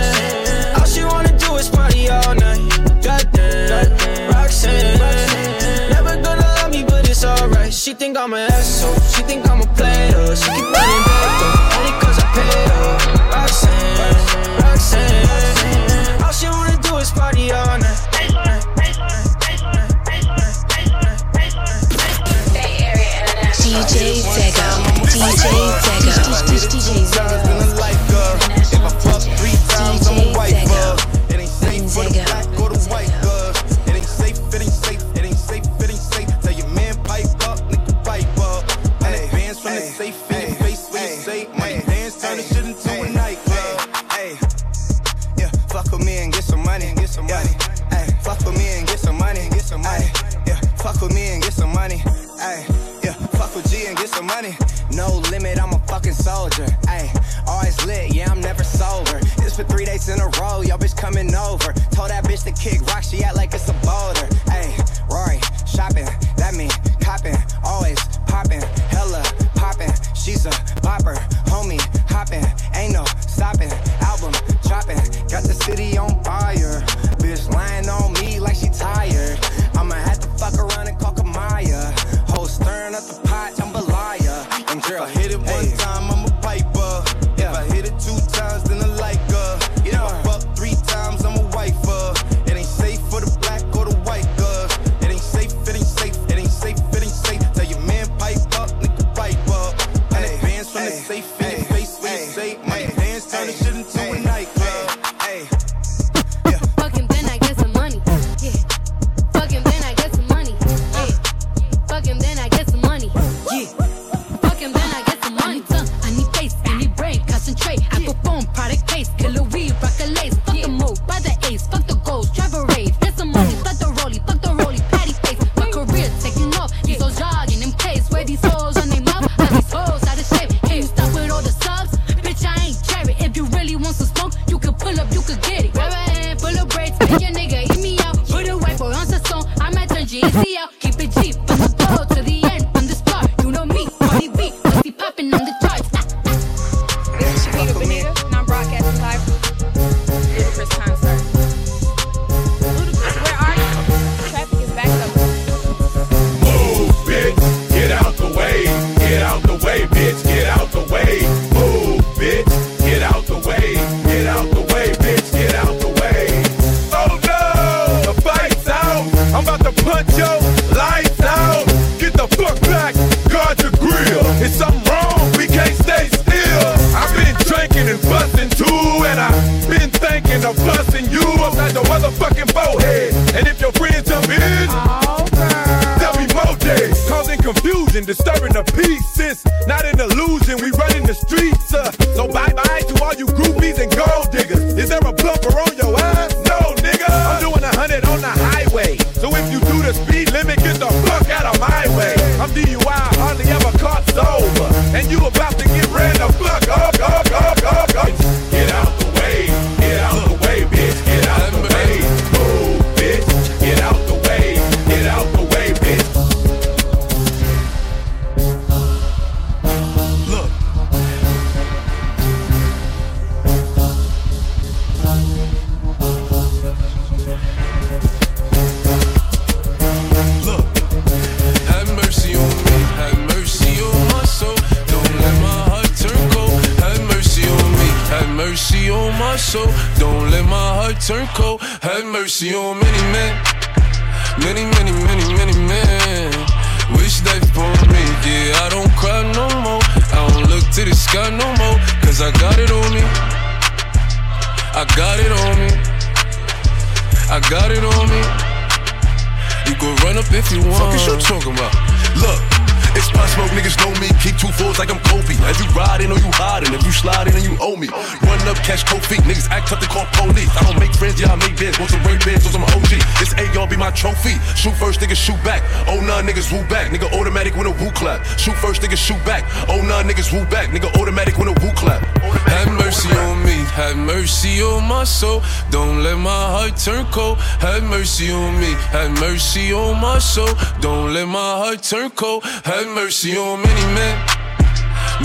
Mercy on my soul. Don't let my heart turn cold. Have mercy on many men,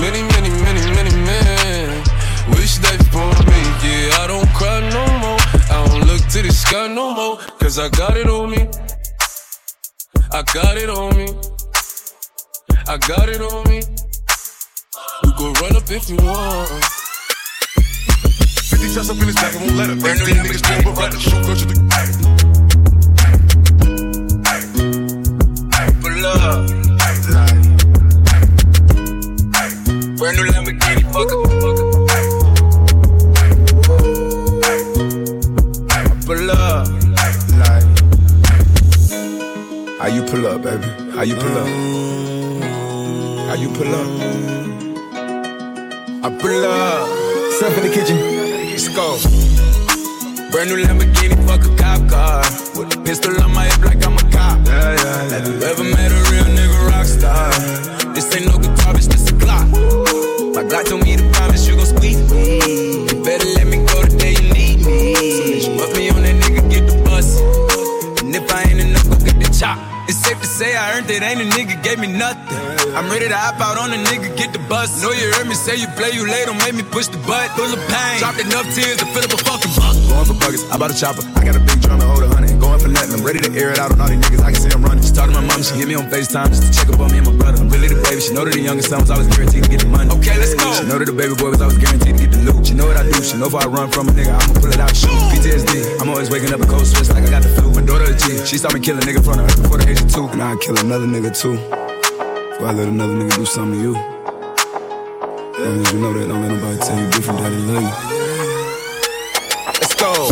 many, many, many, many men. Wish they for me, yeah. I don't cry no more. I don't look to the sky no more, cause I got it on me. I got it on me. I got it on me. We go run up if you want. 50 shots up in his back, I won't let him. Brand new niggas doing but right. Shoot first to the. Up. Step in the kitchen. Let's go. Brand new Lamborghini, fuck a cop car. With a pistol on my hip like I'm a cop. Yeah, yeah, Have you ever met a real nigga rock star? This ain't gave me nothing. I'm ready to hop out on a nigga, get the bus. Know you heard me say you play, you late, don't make me push the butt. Full of pain, dropped enough tears to fill up a fucking buck. Going for buckets, I bought a chopper. I got a big I'm ready to air it out on all these niggas. I can see I'm running. She talked to my mom, she hit me on FaceTime just to check up on me and my brother. I'm really the baby. She know that the youngest son was always guaranteed to get the money. Okay, let's go. She know that the baby boy was always guaranteed to get the loot. She know what I do. She know if I run from a nigga, I'ma pull it out. Shoot. PTSD. I'm always waking up in cold sweats like I got the flu. My daughter a G. She saw me kill a nigga front of her before the age of two. And I'd kill another nigga too. Before I let another nigga do something to you. As long as you know that, don't let nobody tell you different they love you. Let's go.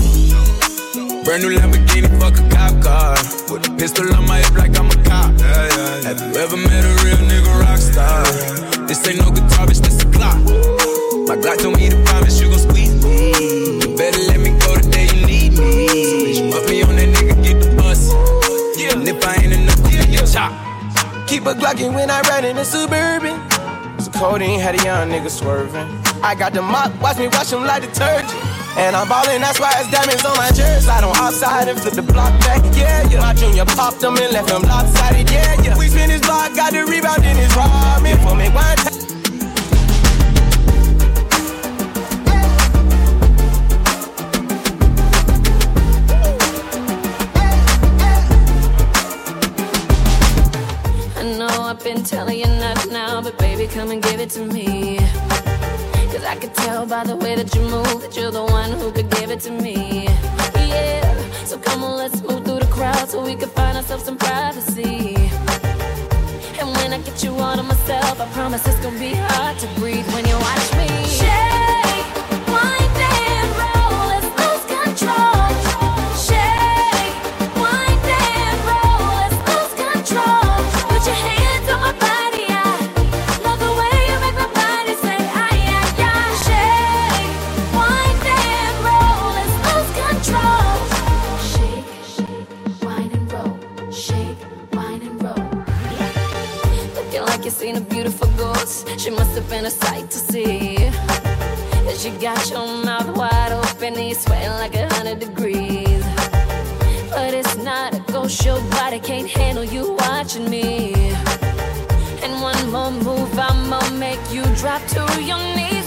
Brand new Lamborghini, fuck a cop car. With a pistol on my hip like I'm a cop. Have you ever met a real nigga rock star? This ain't no guitar, bitch, this a clock. My Glock told me to promise you gon' squeeze me. You better let me go the day you need me. So bitch, you me on that nigga, get the bus. Yeah. And if I ain't enough, go get your chop. Keep a Glockin' when I ride in a Suburban. So codeine had a young nigga swerving. I got the mop, watch me wash him like detergent. And I'm ballin', that's why it's diamonds on my jersey. On outside and flip the block back, yeah, yeah. My junior popped them and left them lopsided, yeah, yeah. We spin his block, got the rebound in his robbing. For me one time. I know I've been telling you not now, but baby, come and give it to me. Tell by the way that you move that you're the one who could give it to me. Yeah, so come on, let's move through the crowd so we can find ourselves some privacy. And when I get you all to myself, I promise it's gonna be hard to breathe when you watch me. Shake, She must have been a sight to see. You got your mouth wide open and you're sweating like a hundred degrees. But it's not a ghost, your body can't handle you watching me. And one more move, I'ma make you drop to your knees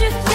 first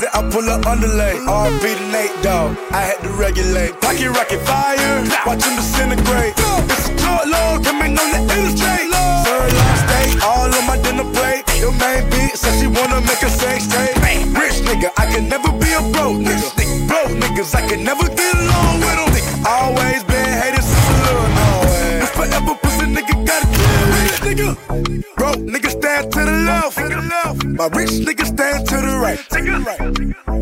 Talk I pull up underlay. RP to Nate Dogg. I had to regulate. Pocket rocket fire, watch him disintegrate. It's a short load, coming on the. Third last day, all on my dinner plate. Your main beat says she wanna make a sex tape. Rich nigga, I can never be a broke nigga. Broke niggas, I can never get along with them. Always nigga gotta kill rich nigga. Broke nigga stand to the left. My rich nigga stand to the right.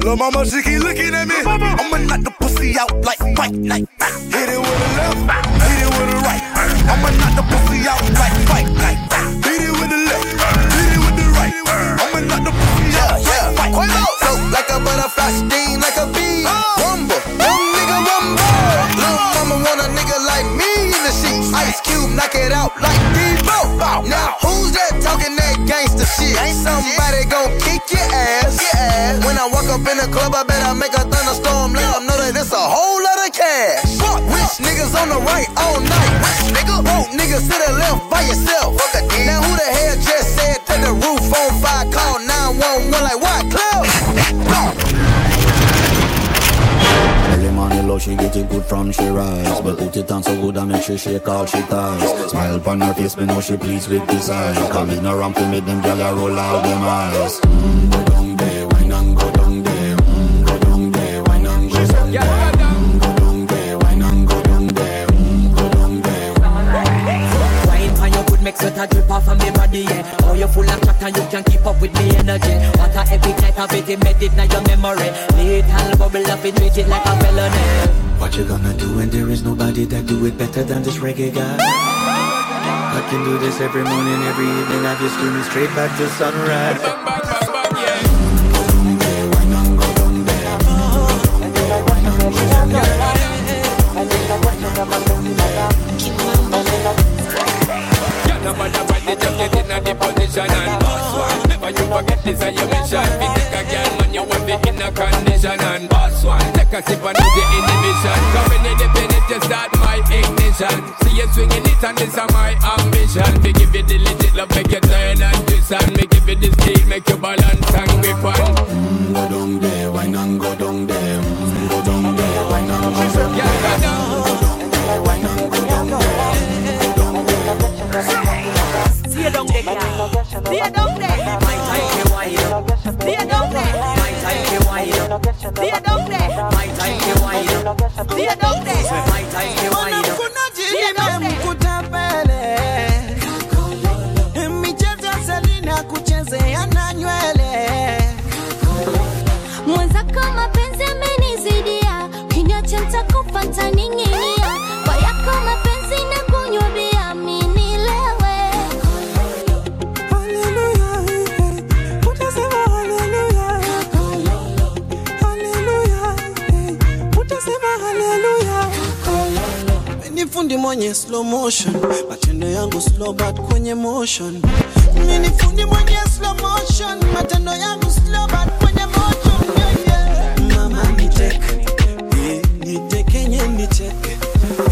Lil' mama, she keep looking at me. I'ma knock the pussy out like fight night. Hit it with the left, hit it with the right. I'ma knock the pussy out like fight night. Hit it with the left, hit it with the right. I'ma knock the pussy out like fight night. Float like a butterfly, knock it out like Debo. Now who's that talking that gangster shit? Somebody gon' kick your ass. When I walk up in the club, I better make a thunderstorm. Let them know that it's a whole lot of cash. Rich niggas on the right all night. Nigga, broke niggas to the left by yourself. Love, she get it good from she rise. But put it on so good I make she shake all she ties. Smile upon her face, me know she pleased with this eye. Come in around to make them gyal roll out them eyes. Go down there, wine and go down there Go down there, wine and go down there off body, yeah. Oh, you full of chat and you can't keep up with me energy. What a epic night of it, embedded in your memory. Little bubble up, it treat it like a felony. What you gonna do when there is nobody that do it better than this reggae guy? I can do this every morning, every evening. I just screaming straight back to sunrise. Forget this is your mission. Fi take a girl when you want the inner condition and boss one. Take a sip and your inhibition. Come in the minute you start my ignition. See you swinging it and this is my ambition. Me give you the legit love, make you turn and twist and me give you the steel, make you balance and grip on. Wine. Fundi mwenye slow motion. Matendo yangu slow but kwenye motion. Mimi ni fundi mwenye slow motion. Matendo yangu slow but kwenye motion. Mama nitek eh, nitekenye nitek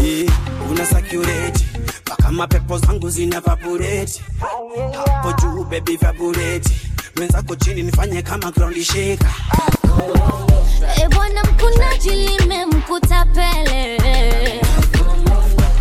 eh, una security. Paka mapepo zangu zina vabureti hapo juu baby vabureti mwenzako chini nifanye kama ground shaker. E bwana mkunaji limemkuta pele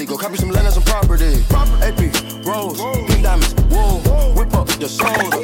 monopoly, go copy some land and some property. AP, rose, pink diamonds, wool, whip up the soda,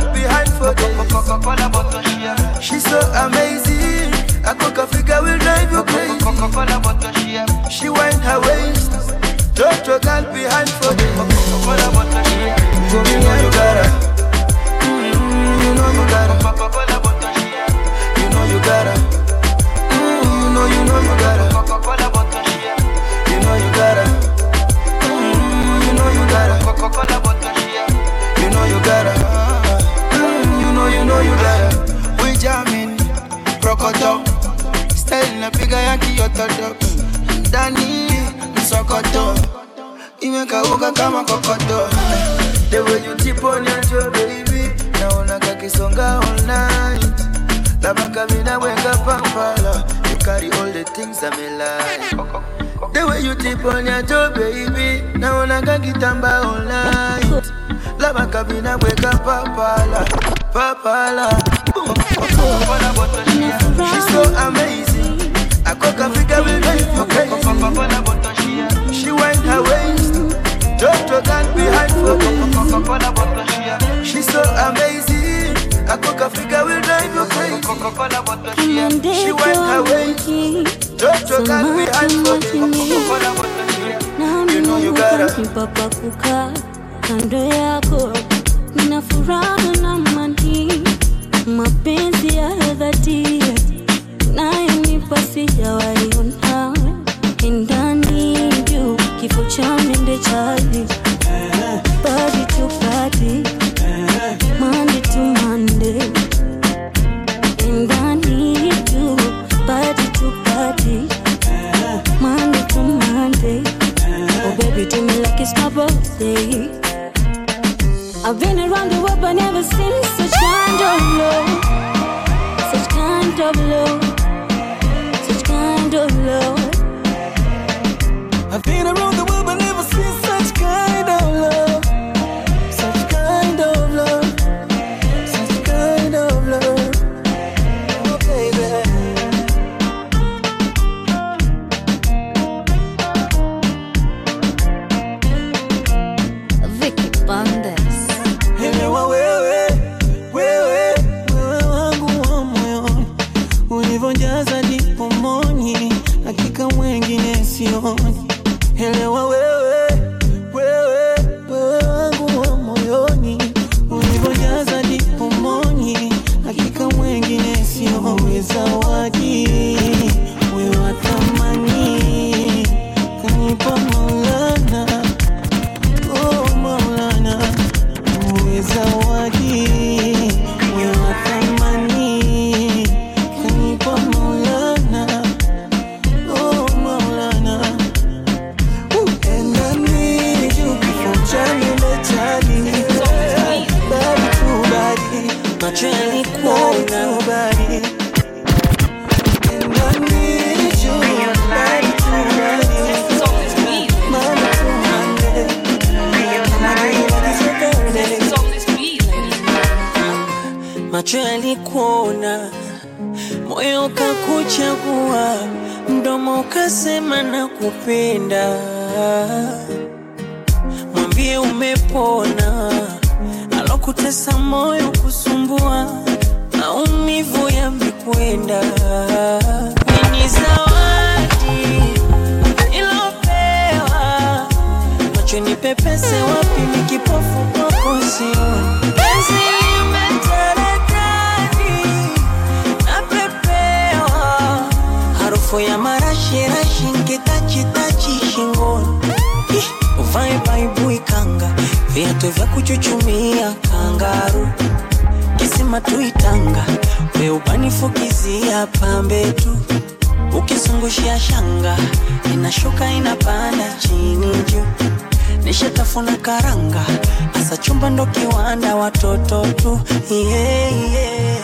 stand behind for days. She's so amazing. A coca figure will drive you crazy. She wind her waist. Don't you stand behind for days. Go know you got her. You know you gotta. You know you gotta. Mm, you know you know you gotta. Mm, you know you gotta. You know you gotta. know you better. We jamming, rokoto. Style napiga ya kiotodox. Ndani msokoto, imekauka kama kokoto. The way you tip on your toe baby, naona kakisonga all night. Labda kamina wenga pampala, you carry all the things I'm like. The way you tip on your toe baby, naona kakitamba all night. Labda kamina wenga pampala papala She's so amazing. I cook a figure with crazy. She wind her waist. Jojo got behind for. She's so amazing. I cook a figure with crazy. She wind her waist. Jojo got behind for me. You know you gotta. Kando yako, nina furaha na amani, mapenzi ya dhati. Nayonipa sijawaiona ndani juu kifo cha mende chali. Body to body Monday to Monday ndani juu body Monday to Monday oh baby do me like it's my birthday I've been around the world but never seen such kind of love. Such kind of love. Such kind of love. I've been around uwe zawadi ukakuchagua, mdomo ukasema na kupenda. Mwambie umepona, alokutesa moyo kusumbua, maumivu yamekwenda. Ni zawadi ilopewa macho nipepese wapi nikipofu kwako sioni harufu ya marashirashi nkitachitachi shingoni. Uvae baibui kanga viatu vya kuchuchumia kangaru. Kisima tuitanga weubanifukizia pambe tu. Ukizungushia shanga inashuka inapanda chini juu. Nishatafuna karanga asa chumba ndo kiwanda watoto tu. Yeah, yeah.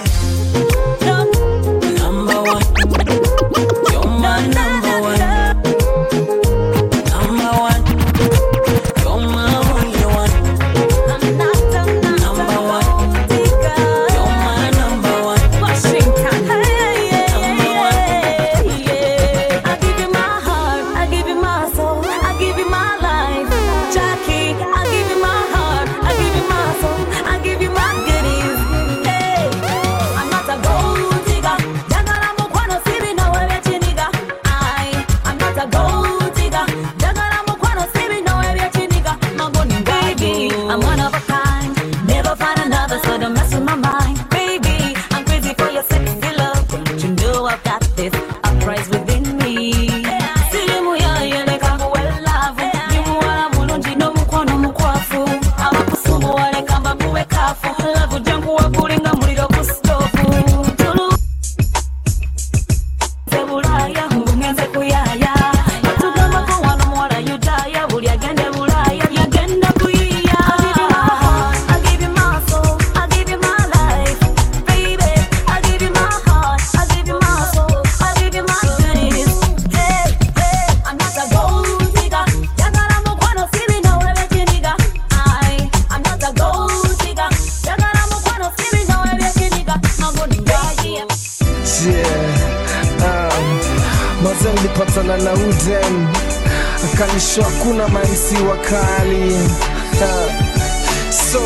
So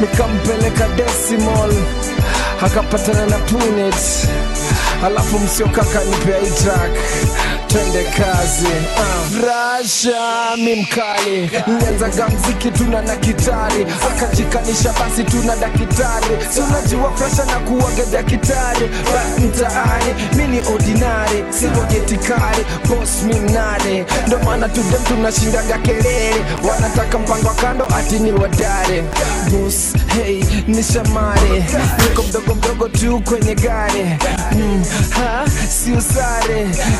nikampeleka decimal akapatana na punet. Alafu msiokaka nipea hii track twende kazi. Uh. rasha mi mkali. Nilianzaga mziki tuna na kitari. Akajikanisha basi tuna dakitari. Tunajua presha na kuwaga dakitari. Ba mtaani mi ni ordinary. Sivojetikari bos mi mnane ndo maana tudem tunashindaga kelele. Wanataka mpango wa kando ati ni wadare bos hey ni shamari. Niko mdogo mdogo tu kwenye gari. Mm, ha si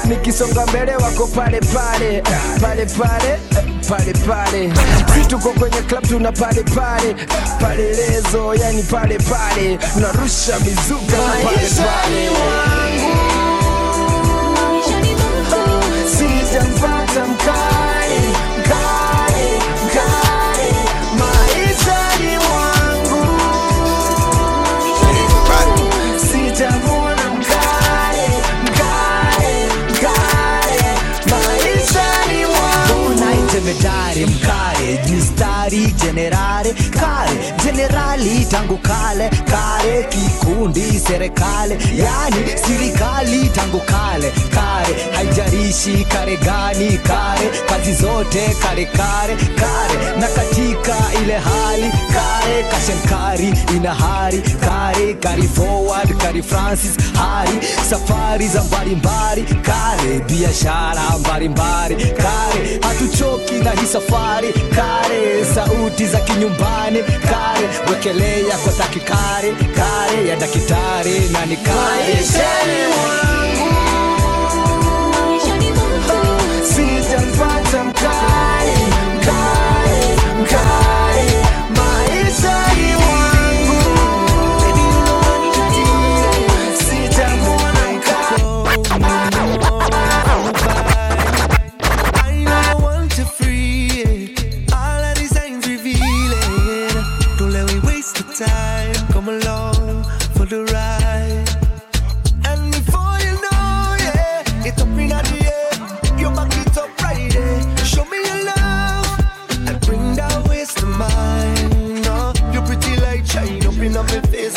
nikisonga mbele wako pale pale. Pale pale pale pale. Tuko kwenye club tuna pale pale. Pale lezo yani pale pale. Narusha mizuka pale pale шарим не Днестра mistari jenerare kale jenerali tangu kale kare kikundi serikali yani sirikali tangu kale. Kare haijarishi kare gani kare kazi zote kare kare kare na katika ile hali kare kashenkari ina hari kare kari forward kari francis hari safari za mbalimbali kare biashara mbalimbali kare hatuchoki na hii safari kare sauti za kinyumbani kare wekelea kwa takikare kare ya dakitari na ni kare. Maishani sijampata mkali mkali mkali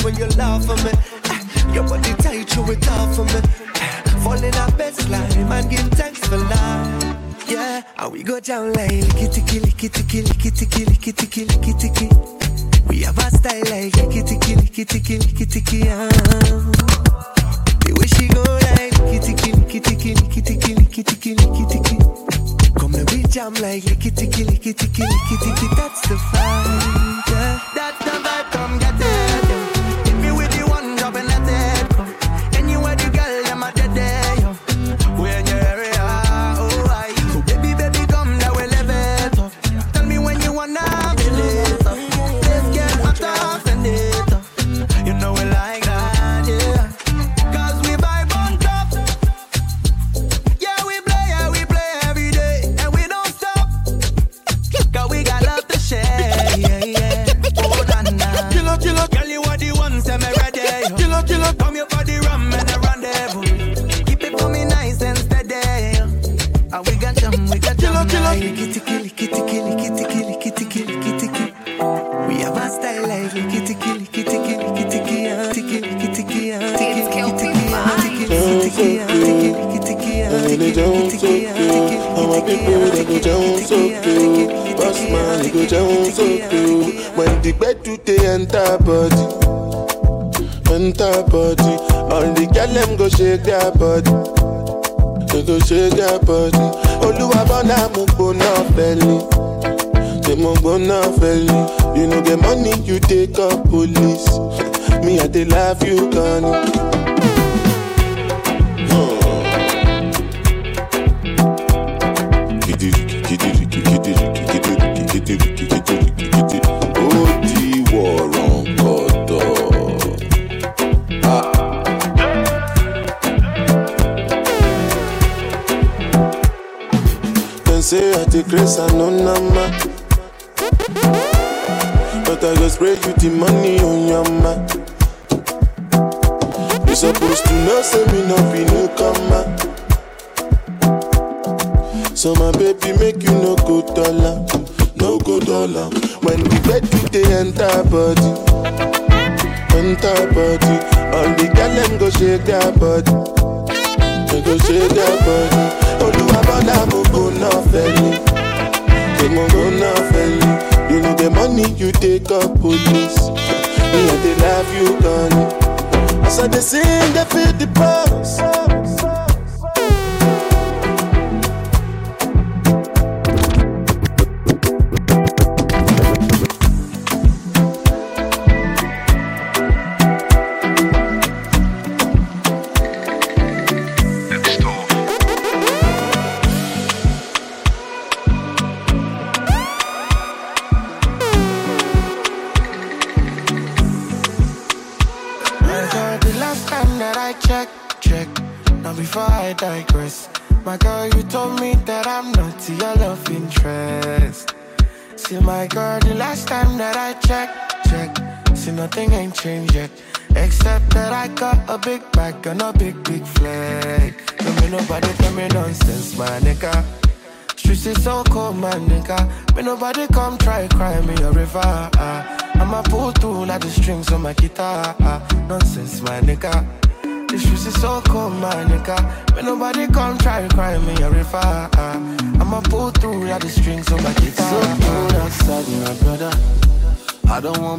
when you laugh at me. Ah, Your body tight, show it off for me. Ah, Falling a best climb and give thanks for life. Yeah, and we go down like licky ticky licky ticky licky ticky licky ticky licky ticky. We have a style like licky ticky licky ticky licky ticky. Ah. The way she go like licky ticky licky ticky licky ticky licky ticky licky ticky. Come and we jam like licky ticky licky ticky licky ticky. That's the vibe. Yeah, that's the vibe. Come get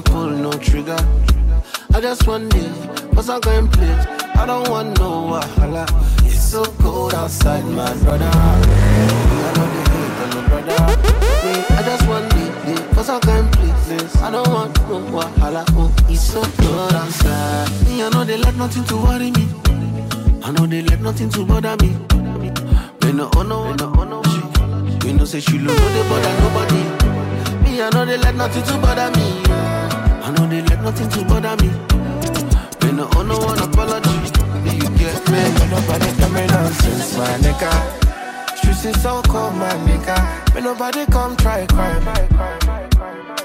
pull no trigger. I just want this, what's I going place? I don't want no wahala. It's so cold outside, my brother. I know they hate brother. I just want this, cause I can't please. I don't want no wahala. Oh, it's so cold outside. Me, I know they let nothing to worry me. I know they let nothing to bother me. They no oh no, they no oh no. She, we no say she look no they bother nobody. Me, I know they let nothing to bother me. I know they let nothing to bother me. They oh, no owe no one apology. Do you get me? Me nobody come in nonsense, my nigga. Streets is so cold, my nigga. Me nobody come try crime.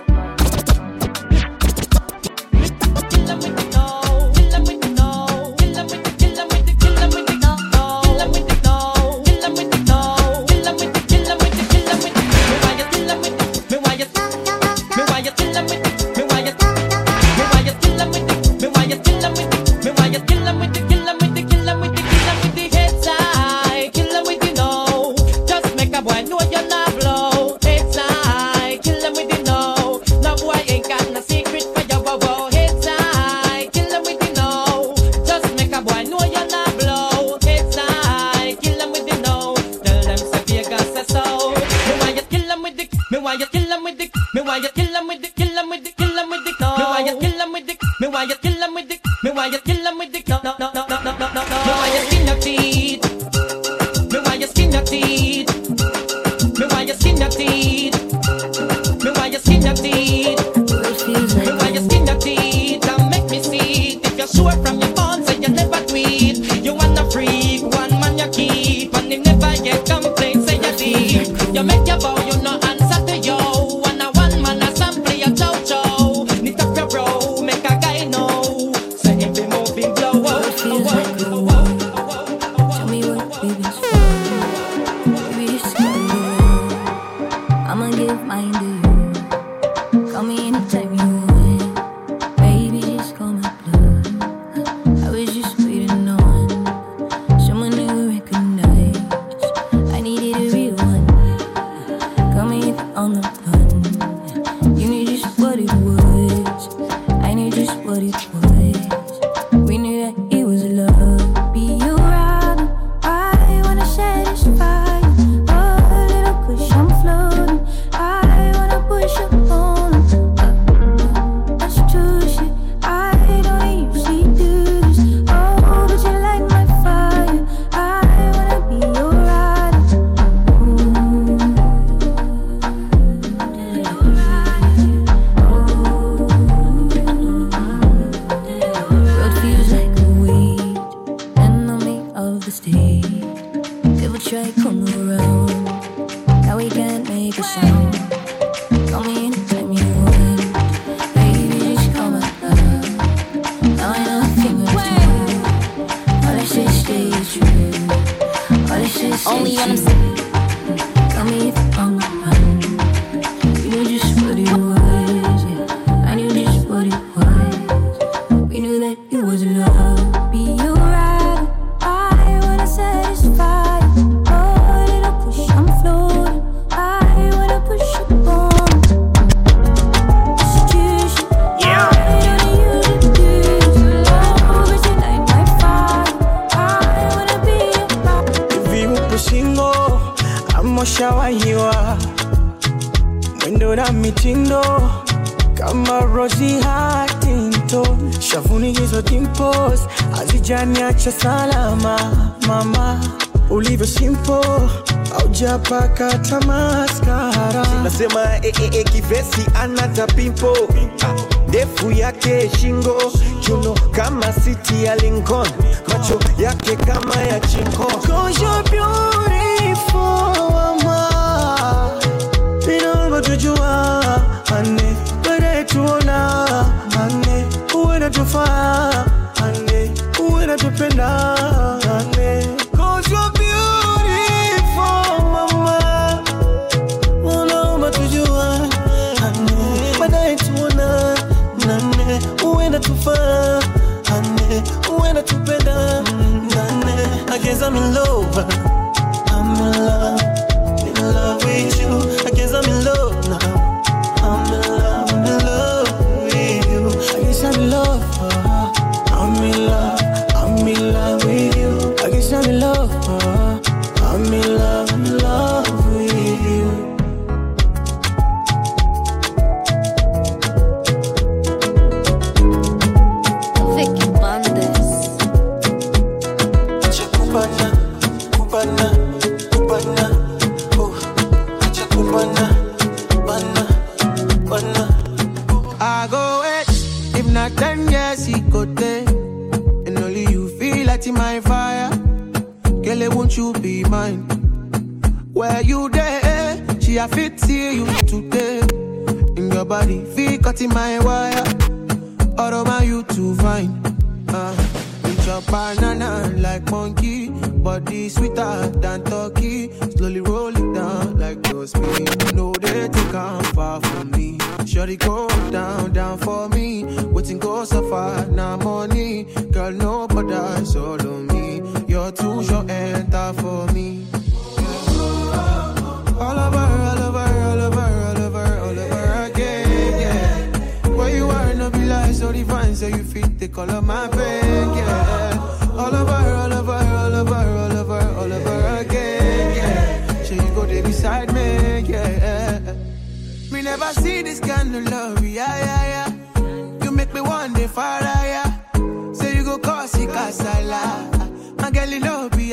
only on sick. Haujapaka hata maskara. nasema eh, eh, eh, kivesi anata pimpo. Ah, ndefu yake shingo. Chuno kama siti ya Lincoln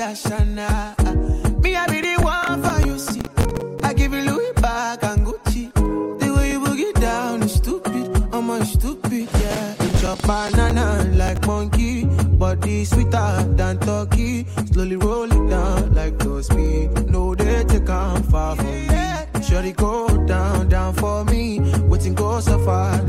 you a shana. Me, I be the one for you, see. I give you Louis back and Gucci. The way you boogie down is stupid. I'm a stupid, yeah. Eat your banana like monkey. Body sweeter than turkey. Slowly roll it down like those me. No, they take on far from me. Shorty go down, down for me. Waiting go so far,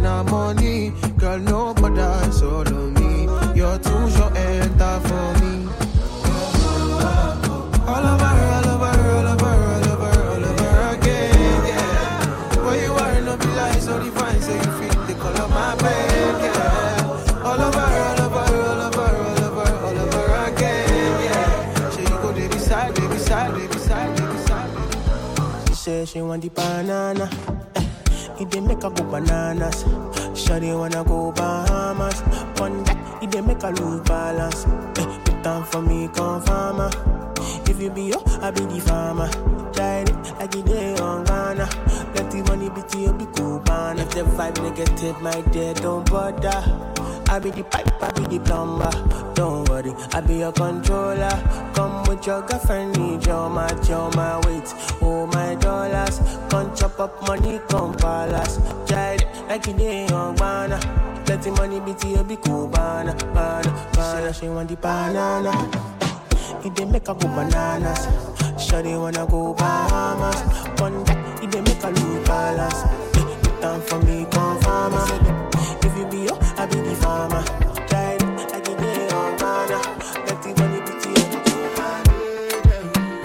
She want the banana, eh. It dey make her go bananas. Shawty wanna go Bahamas. One that it dey make her lose balance. Eh, put down for me, come farmer. If you be yo, I be the farmer. Tried it like it day on Ghana. Plenty money, bitch, you be cool, man. If the vibe negative, my dear, don't bother. I be the pipe, I be the plumber. Don't worry, I be your controller. Come with your girlfriend, need your match, your my weight, oh my dollars. Come chop up money, come palace. It like it day on Ghana. Plenty money, bitch, you be cool, banana, banana, banana. She want the banana. It dey make her go bananas. Shawty wanna go Bahamas. One that it dey make her lose Put down for me, come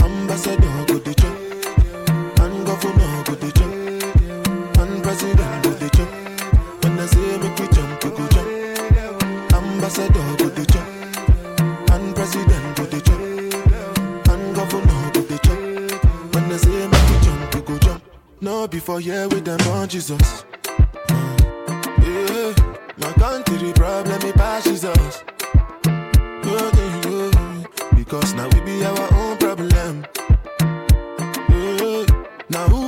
Ambassador go the chop, and governor go the chop, and president go the chop. When I say make we jump, we go jump. Ambassador go the chop, and president go the chop, and governor go the chop. When I say make we jump, we go jump. No before here with them Jesus. Oh, yeah, my country problem it passes us. Because now we be our own problem. Oh, yeah, now who